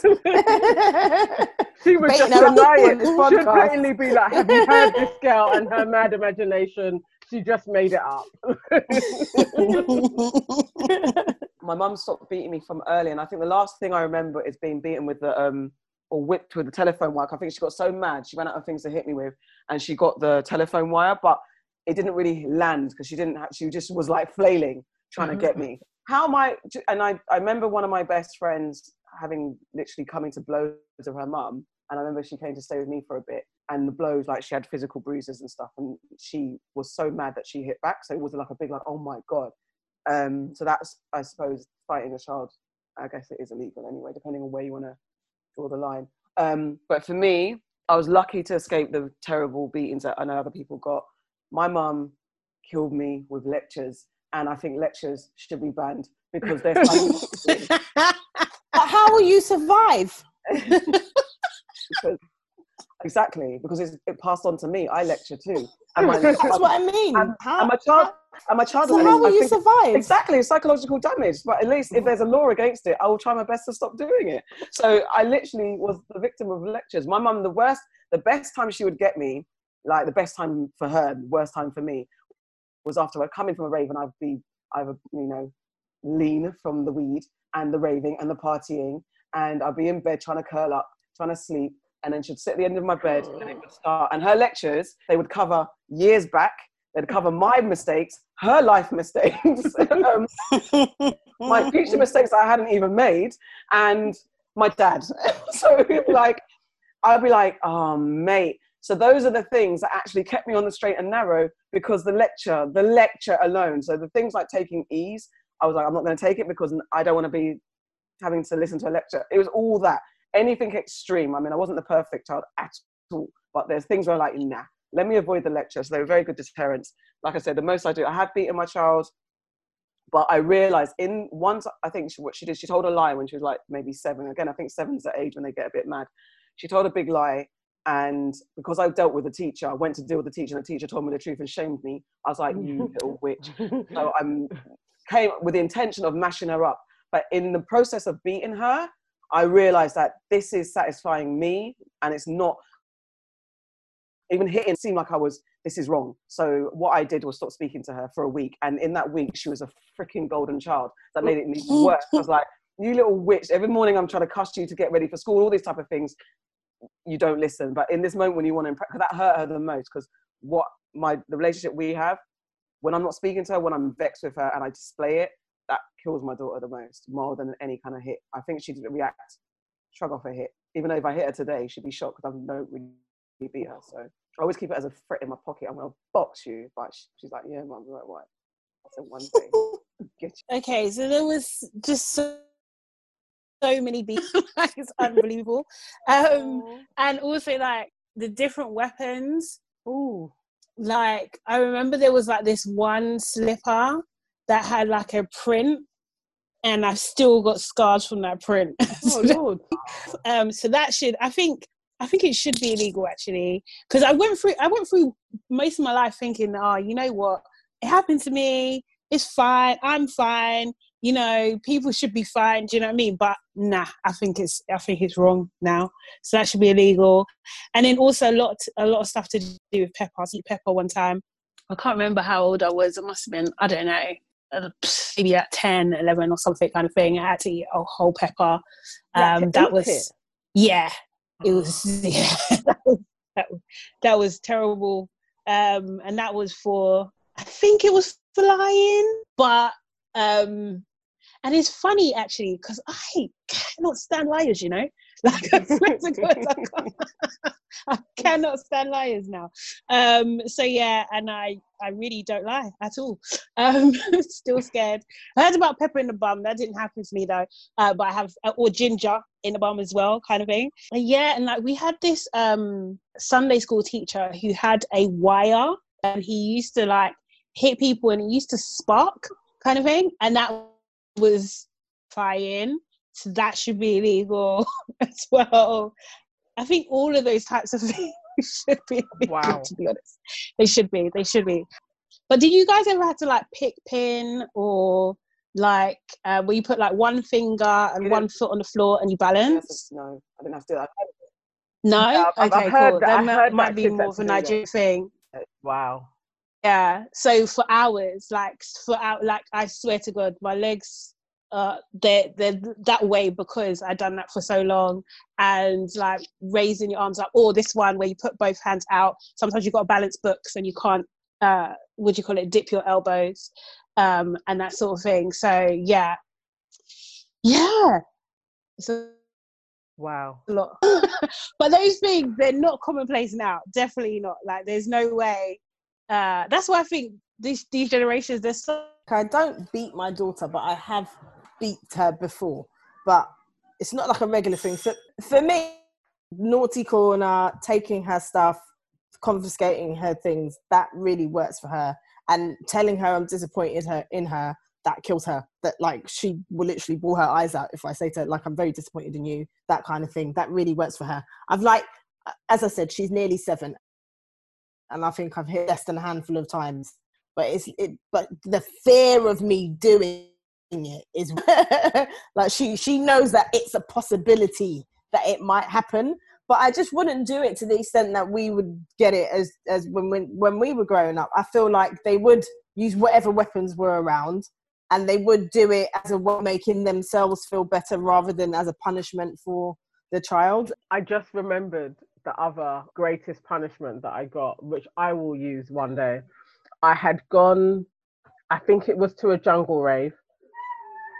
she would just deny it. She'd blatantly be like, "Have you heard this girl and her mad imagination? She just made it up." <laughs> my mum stopped beating me from early, and I think the last thing I remember is being beaten with the um or whipped with the telephone wire. I think she got so mad she ran out of things to hit me with, and she got the telephone wire, but it didn't really land because she didn't. Have, she just was like flailing trying to get me. How am I? And I I remember one of my best friends having literally coming to blows of her mum, and I remember she came to stay with me for a bit. And the blows, like she had physical bruises and stuff, and she was so mad that she hit back. So it was like a big, like, oh my god. Um, so that's, I suppose, fighting a child. I guess it is illegal anyway, depending on where you want to draw the line. Um, but for me, I was lucky to escape the terrible beatings that I know other people got. My mum killed me with lectures, and I think lectures should be banned because they're. <laughs> how will you survive? because Exactly, because it passed on to me. I lecture too. And my, <laughs> That's what I mean. And, how, and my child, and my child. So how will you survive? Exactly, psychological damage. But at least if mm. there's a law against it, I will try my best to stop doing it. So I literally was the victim of lectures. My mum, the worst, the best time she would get me, like the best time for her, the worst time for me, was after I'd come in from a rave and I'd be either you know lean from the weed and the raving and the partying, and I'd be in bed trying to curl up, trying to sleep and then she'd sit at the end of my bed and it would start. And her lectures, they would cover years back. They'd cover my mistakes, her life mistakes, <laughs> um, my future <laughs> mistakes I hadn't even made, and my dad. <laughs> so like, I'd be like, oh mate. So those are the things that actually kept me on the straight and narrow because the lecture, the lecture alone. So the things like taking ease, I was like, I'm not going to take it because I don't want to be having to listen to a lecture. It was all that anything extreme. I mean, I wasn't the perfect child at all, but there's things where I'm like, nah, let me avoid the lecture. So they were very good deterrents. Like I said, the most I do, I have beaten my child, but I realized in once, I think she, what she did, she told a lie when she was like maybe seven. Again, I think seven's the age when they get a bit mad. She told a big lie. And because I dealt with the teacher, I went to deal with the teacher, and the teacher told me the truth and shamed me. I was like, "You <laughs> little witch!" So <laughs> I'm came with the intention of mashing her up. But in the process of beating her, I realized that this is satisfying me and it's not even hitting seemed like I was this is wrong. So what I did was stop speaking to her for a week. And in that week she was a freaking golden child. That made it even worse. I was like, you little witch, every morning I'm trying to cuss you to get ready for school, all these type of things. You don't listen. But in this moment when you want to impress that hurt her the most because what my the relationship we have, when I'm not speaking to her, when I'm vexed with her and I display it, that kills my daughter the most, more than any kind of hit. I think she'd react, shrug off a hit. Even though if I hit her today, she'd be shocked because I don't really beat her. So I always keep it as a threat in my pocket. I'm gonna box you, but she's like, "Yeah, mum, right, what?" That's said one thing. <laughs> okay, so there was just so, so many beats. <laughs> it's unbelievable, um, and also like the different weapons. Ooh, like I remember there was like this one slipper that had like a print and I've still got scars from that print. <laughs> Oh Lord. um, so that should I think I think it should be illegal actually because I went through I went through most of my life thinking, oh, you know what, it happened to me. It's fine. I'm fine. You know, people should be fine. Do you know what I mean? But nah, I think it's I think it's wrong now. So that should be illegal. And then also a lot a lot of stuff to do with pepper. I eat pepper one time. I can't remember how old I was. It must have been I don't know, uh, maybe at 10, 11 or something kind of thing. I had to eat a whole pepper. Um, that was it. yeah, it was <laughs> yeah. that, was, that, was, that was terrible. Um, and that was for I think it was flying, but um and it's funny actually because I cannot stand liars, you know. <laughs> Like I swear to God, I, I, cannot stand liars now. Um, so yeah, and I I really don't lie at all. <laughs> Um, <laughs> still scared. I heard about pepper in the bum. That didn't happen to me though. Uh, but I have uh, or ginger in the bum as well, kind of thing. And yeah, and like we had this um Sunday school teacher who had a wire, and he used to like hit people, and it used to spark, kind of thing, and that was flying. So that should be illegal <laughs> as well. I think all of those types of <laughs> things should be illegal, wow. to be honest. They should be. They should be. But did you guys ever have to like pick pin or like uh, where you put like one finger and one foot on the floor and you balance? No, I didn't have to do that. No? Yeah, okay, I've cool. That, that might be more of a Nigerian thing. Wow. Yeah. So for hours, like for out, like I swear to God, my legs uh they're they're that way because I've done that for so long and like raising your arms up or this one where you put both hands out. Sometimes you've got to balance books and you can't uh would you call it dip your elbows um and that sort of thing. So yeah. Yeah. So wow. a lot. <laughs> But those things they're not commonplace now. Definitely not. Like there's no way uh, that's why I think these these generations they're so. I don't beat my daughter, but I have beat her before. But it's not like a regular thing. So for me, naughty corner, taking her stuff, confiscating her things, that really works for her. And telling her I'm disappointed her in her, that kills her. That like she will literally bawl her eyes out if I say to her like I'm very disappointed in you. That kind of thing. That really works for her. I've like, as I said, she's nearly seven, and I think I've hit less than a handful of times. But it's it, but the fear of me doing it is <laughs> like she she knows that it's a possibility that it might happen. But I just wouldn't do it to the extent that we would get it as as when when when we were growing up. I feel like they would use whatever weapons were around and they would do it as a way making themselves feel better rather than as a punishment for the child. I just remembered the other greatest punishment that I got, which I will use one day. I had gone, I think it was to a jungle rave,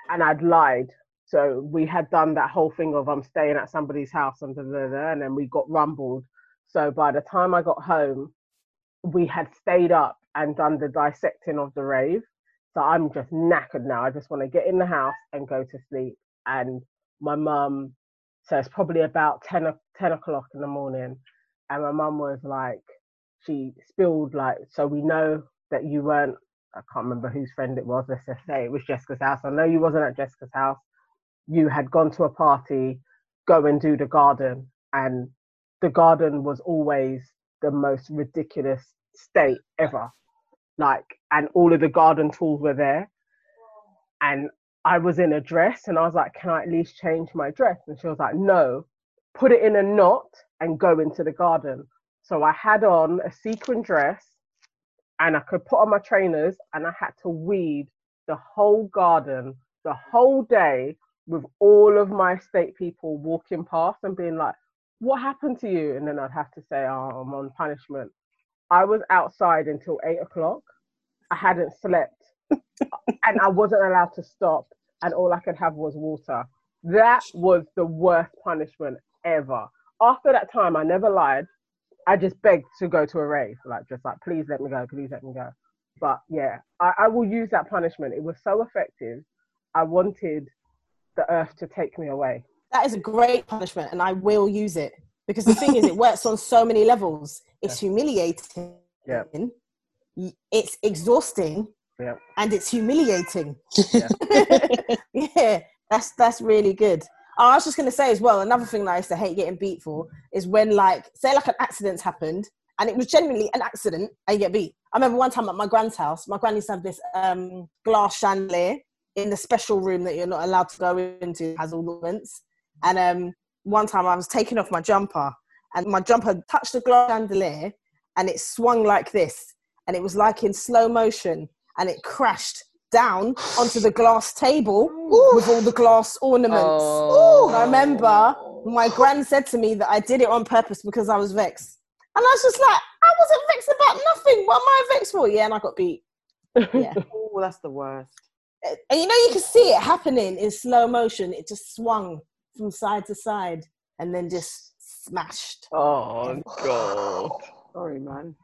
and I'd lied. So we had done that whole thing of I'm staying at somebody's house and, and then we got rumbled. So by the time I got home, we had stayed up and done the dissecting of the rave. So I'm just knackered now. I just want to get in the house and go to sleep. And my mum so it's probably about 10, 10 o'clock in the morning. And my mum was like, she spilled like, so we know that you weren't, I can't remember whose friend it was. Let's just say it was Jessica's house. I know you wasn't at Jessica's house. You had gone to a party, go and do the garden. And the garden was always the most ridiculous state ever. Like, and all of the garden tools were there. And I was in a dress and I was like, Can I at least change my dress? And she was like, No, put it in a knot and go into the garden. So I had on a sequin dress and I could put on my trainers and I had to weed the whole garden the whole day with all of my state people walking past and being like, What happened to you? And then I'd have to say, Oh, I'm on punishment. I was outside until eight o'clock. I hadn't slept and I wasn't allowed to stop, and all I could have was water. That was the worst punishment ever. After that time, I never lied. I just begged to go to a rave, like just like, please let me go, please let me go. But yeah, I, I will use that punishment. It was so effective. I wanted the earth to take me away. That is a great punishment, and I will use it because the thing is, it <laughs> works on so many levels. It's yeah. humiliating. Yeah. It's exhausting yeah. and it's humiliating. Yeah. <laughs> yeah, that's that's really good. I was just gonna say as well, another thing that I used to hate getting beat for is when like say like an accident's happened and it was genuinely an accident and you get beat. I remember one time at my grand's house, my granny used to have this um, glass chandelier in the special room that you're not allowed to go into has all the vents. And um, one time I was taking off my jumper and my jumper touched the glass chandelier and it swung like this. And it was like in slow motion and it crashed down onto the glass table Ooh. with all the glass ornaments. Oh. I remember my gran said to me that I did it on purpose because I was vexed. And I was just like, I wasn't vexed about nothing. What am I vexed for? Yeah, and I got beat. <laughs> Yeah. oh, that's the worst. Uh, and you know, you can see it happening in slow motion. It just swung from side to side and then just smashed. Oh, God. Sorry, man.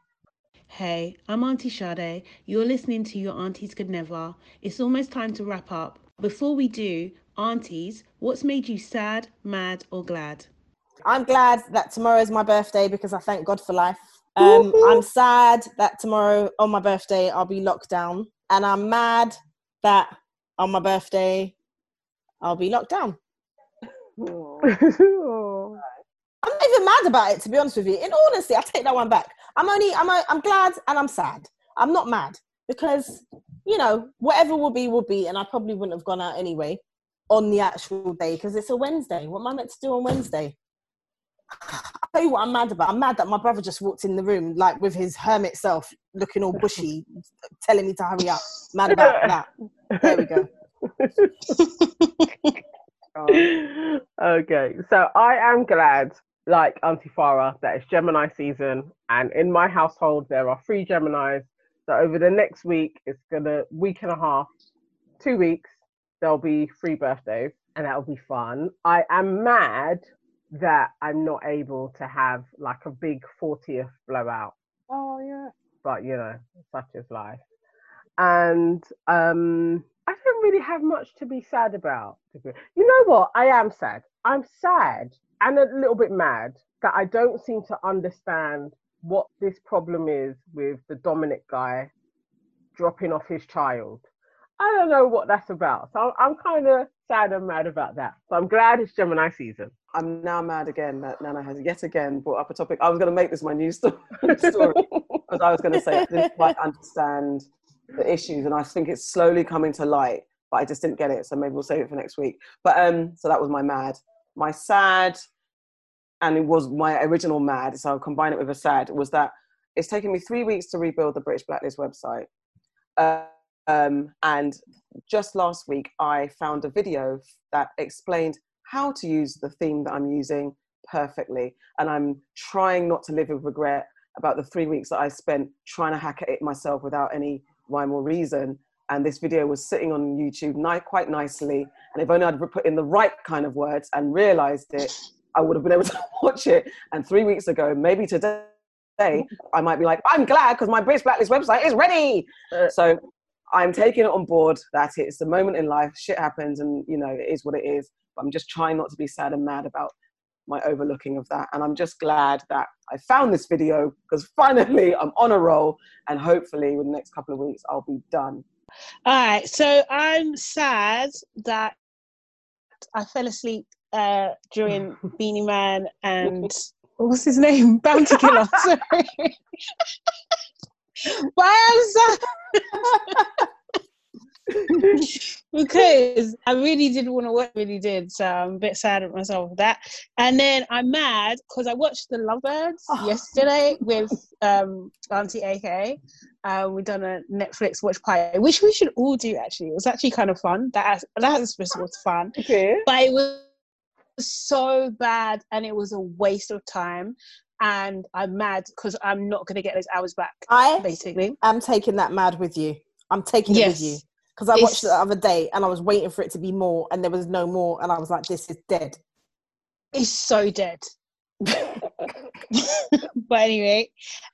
Hey, I'm Auntie Sade. You're listening to Your Aunties Could Never. It's almost time to wrap up. Before we do, Aunties, what's made you sad, mad, or glad? I'm glad that tomorrow is my birthday because I thank God for life. Um, I'm sad that tomorrow on my birthday I'll be locked down, and I'm mad that on my birthday I'll be locked down. I'm not even mad about it, to be honest with you. In honesty, I take that one back. I'm only, I'm, I'm glad and I'm sad. I'm not mad because, you know, whatever will be, will be. And I probably wouldn't have gone out anyway on the actual day because it's a Wednesday. What am I meant to do on Wednesday? <sighs> I'll tell you what I'm mad about. I'm mad that my brother just walked in the room like with his hermit self looking all bushy, <laughs> telling me to hurry up. Mad about <laughs> that. There we go. <laughs> okay, so I am glad, like Auntie Farah, that it's Gemini season, and in my household there are three Geminis. So over the next week, it's gonna week and a half, two weeks, there'll be three birthdays, and that'll be fun. I am mad that I'm not able to have like a big 40th blowout. Oh yeah. But you know, such is life. And um I don't really have much to be sad about. You know what? I am sad. I'm sad and a little bit mad that I don't seem to understand what this problem is with the Dominic guy dropping off his child. I don't know what that's about. So I'm kind of sad and mad about that. But I'm glad it's Gemini season. I'm now mad again that Nana has yet again brought up a topic. I was going to make this my news <laughs> story because I was going to say I didn't quite understand the issues, and I think it's slowly coming to light. But I just didn't get it, so maybe we'll save it for next week. But um, so that was my mad, my sad, and it was my original mad. So I'll combine it with a sad. Was that it's taken me three weeks to rebuild the British Blacklist website. Uh, um, and just last week, I found a video that explained how to use the theme that I'm using perfectly. And I'm trying not to live with regret about the three weeks that I spent trying to hack at it myself without any rhyme or reason. And this video was sitting on YouTube ni- quite nicely. And if only I'd put in the right kind of words and realized it, I would have been able <laughs> to watch it. And three weeks ago, maybe today, I might be like, I'm glad because my British Blacklist website is ready. Uh, so I'm taking it on board that it's a moment in life, shit happens, and you know, it is what it is. But I'm just trying not to be sad and mad about my overlooking of that. And I'm just glad that I found this video because finally I'm on a roll and hopefully within the next couple of weeks I'll be done. All right. So I'm sad that I fell asleep uh, during <laughs> Beenie Man and what's his name? <laughs> Bounty Killer. <laughs> Sorry. Why am sad? because I really did want to work, really did. So I'm a bit sad at myself for that. And then I'm mad because I watched The Lovebirds oh. yesterday with um, Auntie AK. Uh, we done a Netflix watch party, which we should all do actually. It was actually kind of fun. That that was fun. Okay. But it was so bad and it was a waste of time and I'm mad because I'm not going to get those hours back. I basically I'm taking that mad with you. I'm taking yes. it with you because I it's, watched it the other day and I was waiting for it to be more, and there was no more, and I was like, "This is dead." It's so dead. <laughs> <laughs> but anyway,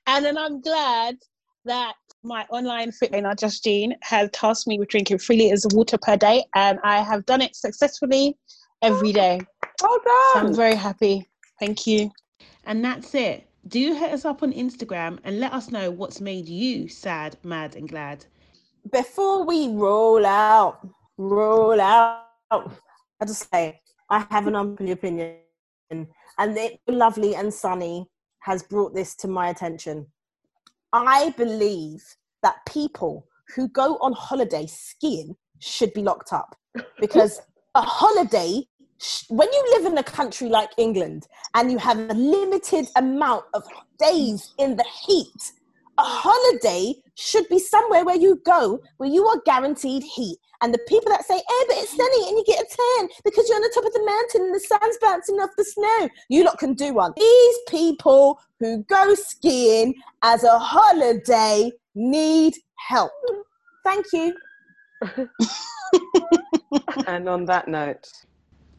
and then I'm glad that my online fit trainer Justine has tasked me with drinking three liters of water per day, and I have done it successfully every oh, day. Well done. So I'm very happy. Thank you. And that's it. Do hit us up on Instagram and let us know what's made you sad, mad, and glad before we roll out, roll out, I just say I have an unpopular opinion, and it lovely and sunny has brought this to my attention. I believe that people who go on holiday skiing should be locked up because <laughs> a holiday when you live in a country like England and you have a limited amount of days in the heat, a holiday should be somewhere where you go where you are guaranteed heat. And the people that say, "Eh, but it's sunny and you get a tan because you're on the top of the mountain and the sun's bouncing off the snow," you lot can do one. These people who go skiing as a holiday need help. Thank you. <laughs> and on that note,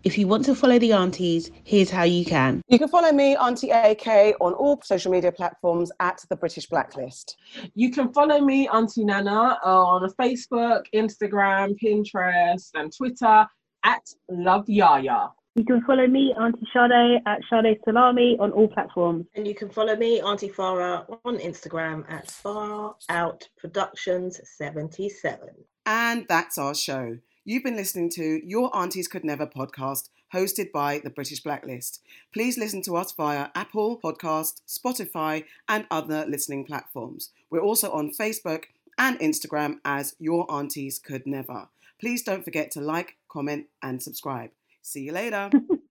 if you want to follow the aunties, here's how you can. You can follow me, Auntie AK, on all social media platforms at the British Blacklist. You can follow me, Auntie Nana, on Facebook, Instagram, Pinterest, and Twitter at Love Yaya. You can follow me, Auntie Sade, at Sade Salami on all platforms. And you can follow me, Auntie Farah, on Instagram at Far Out Productions 77. And that's our show. You've been listening to Your Aunties Could Never podcast, hosted by the British Blacklist. Please listen to us via Apple Podcast, Spotify, and other listening platforms. We're also on Facebook and Instagram as Your Aunties Could Never. Please don't forget to like, comment, and subscribe. See you later. <laughs>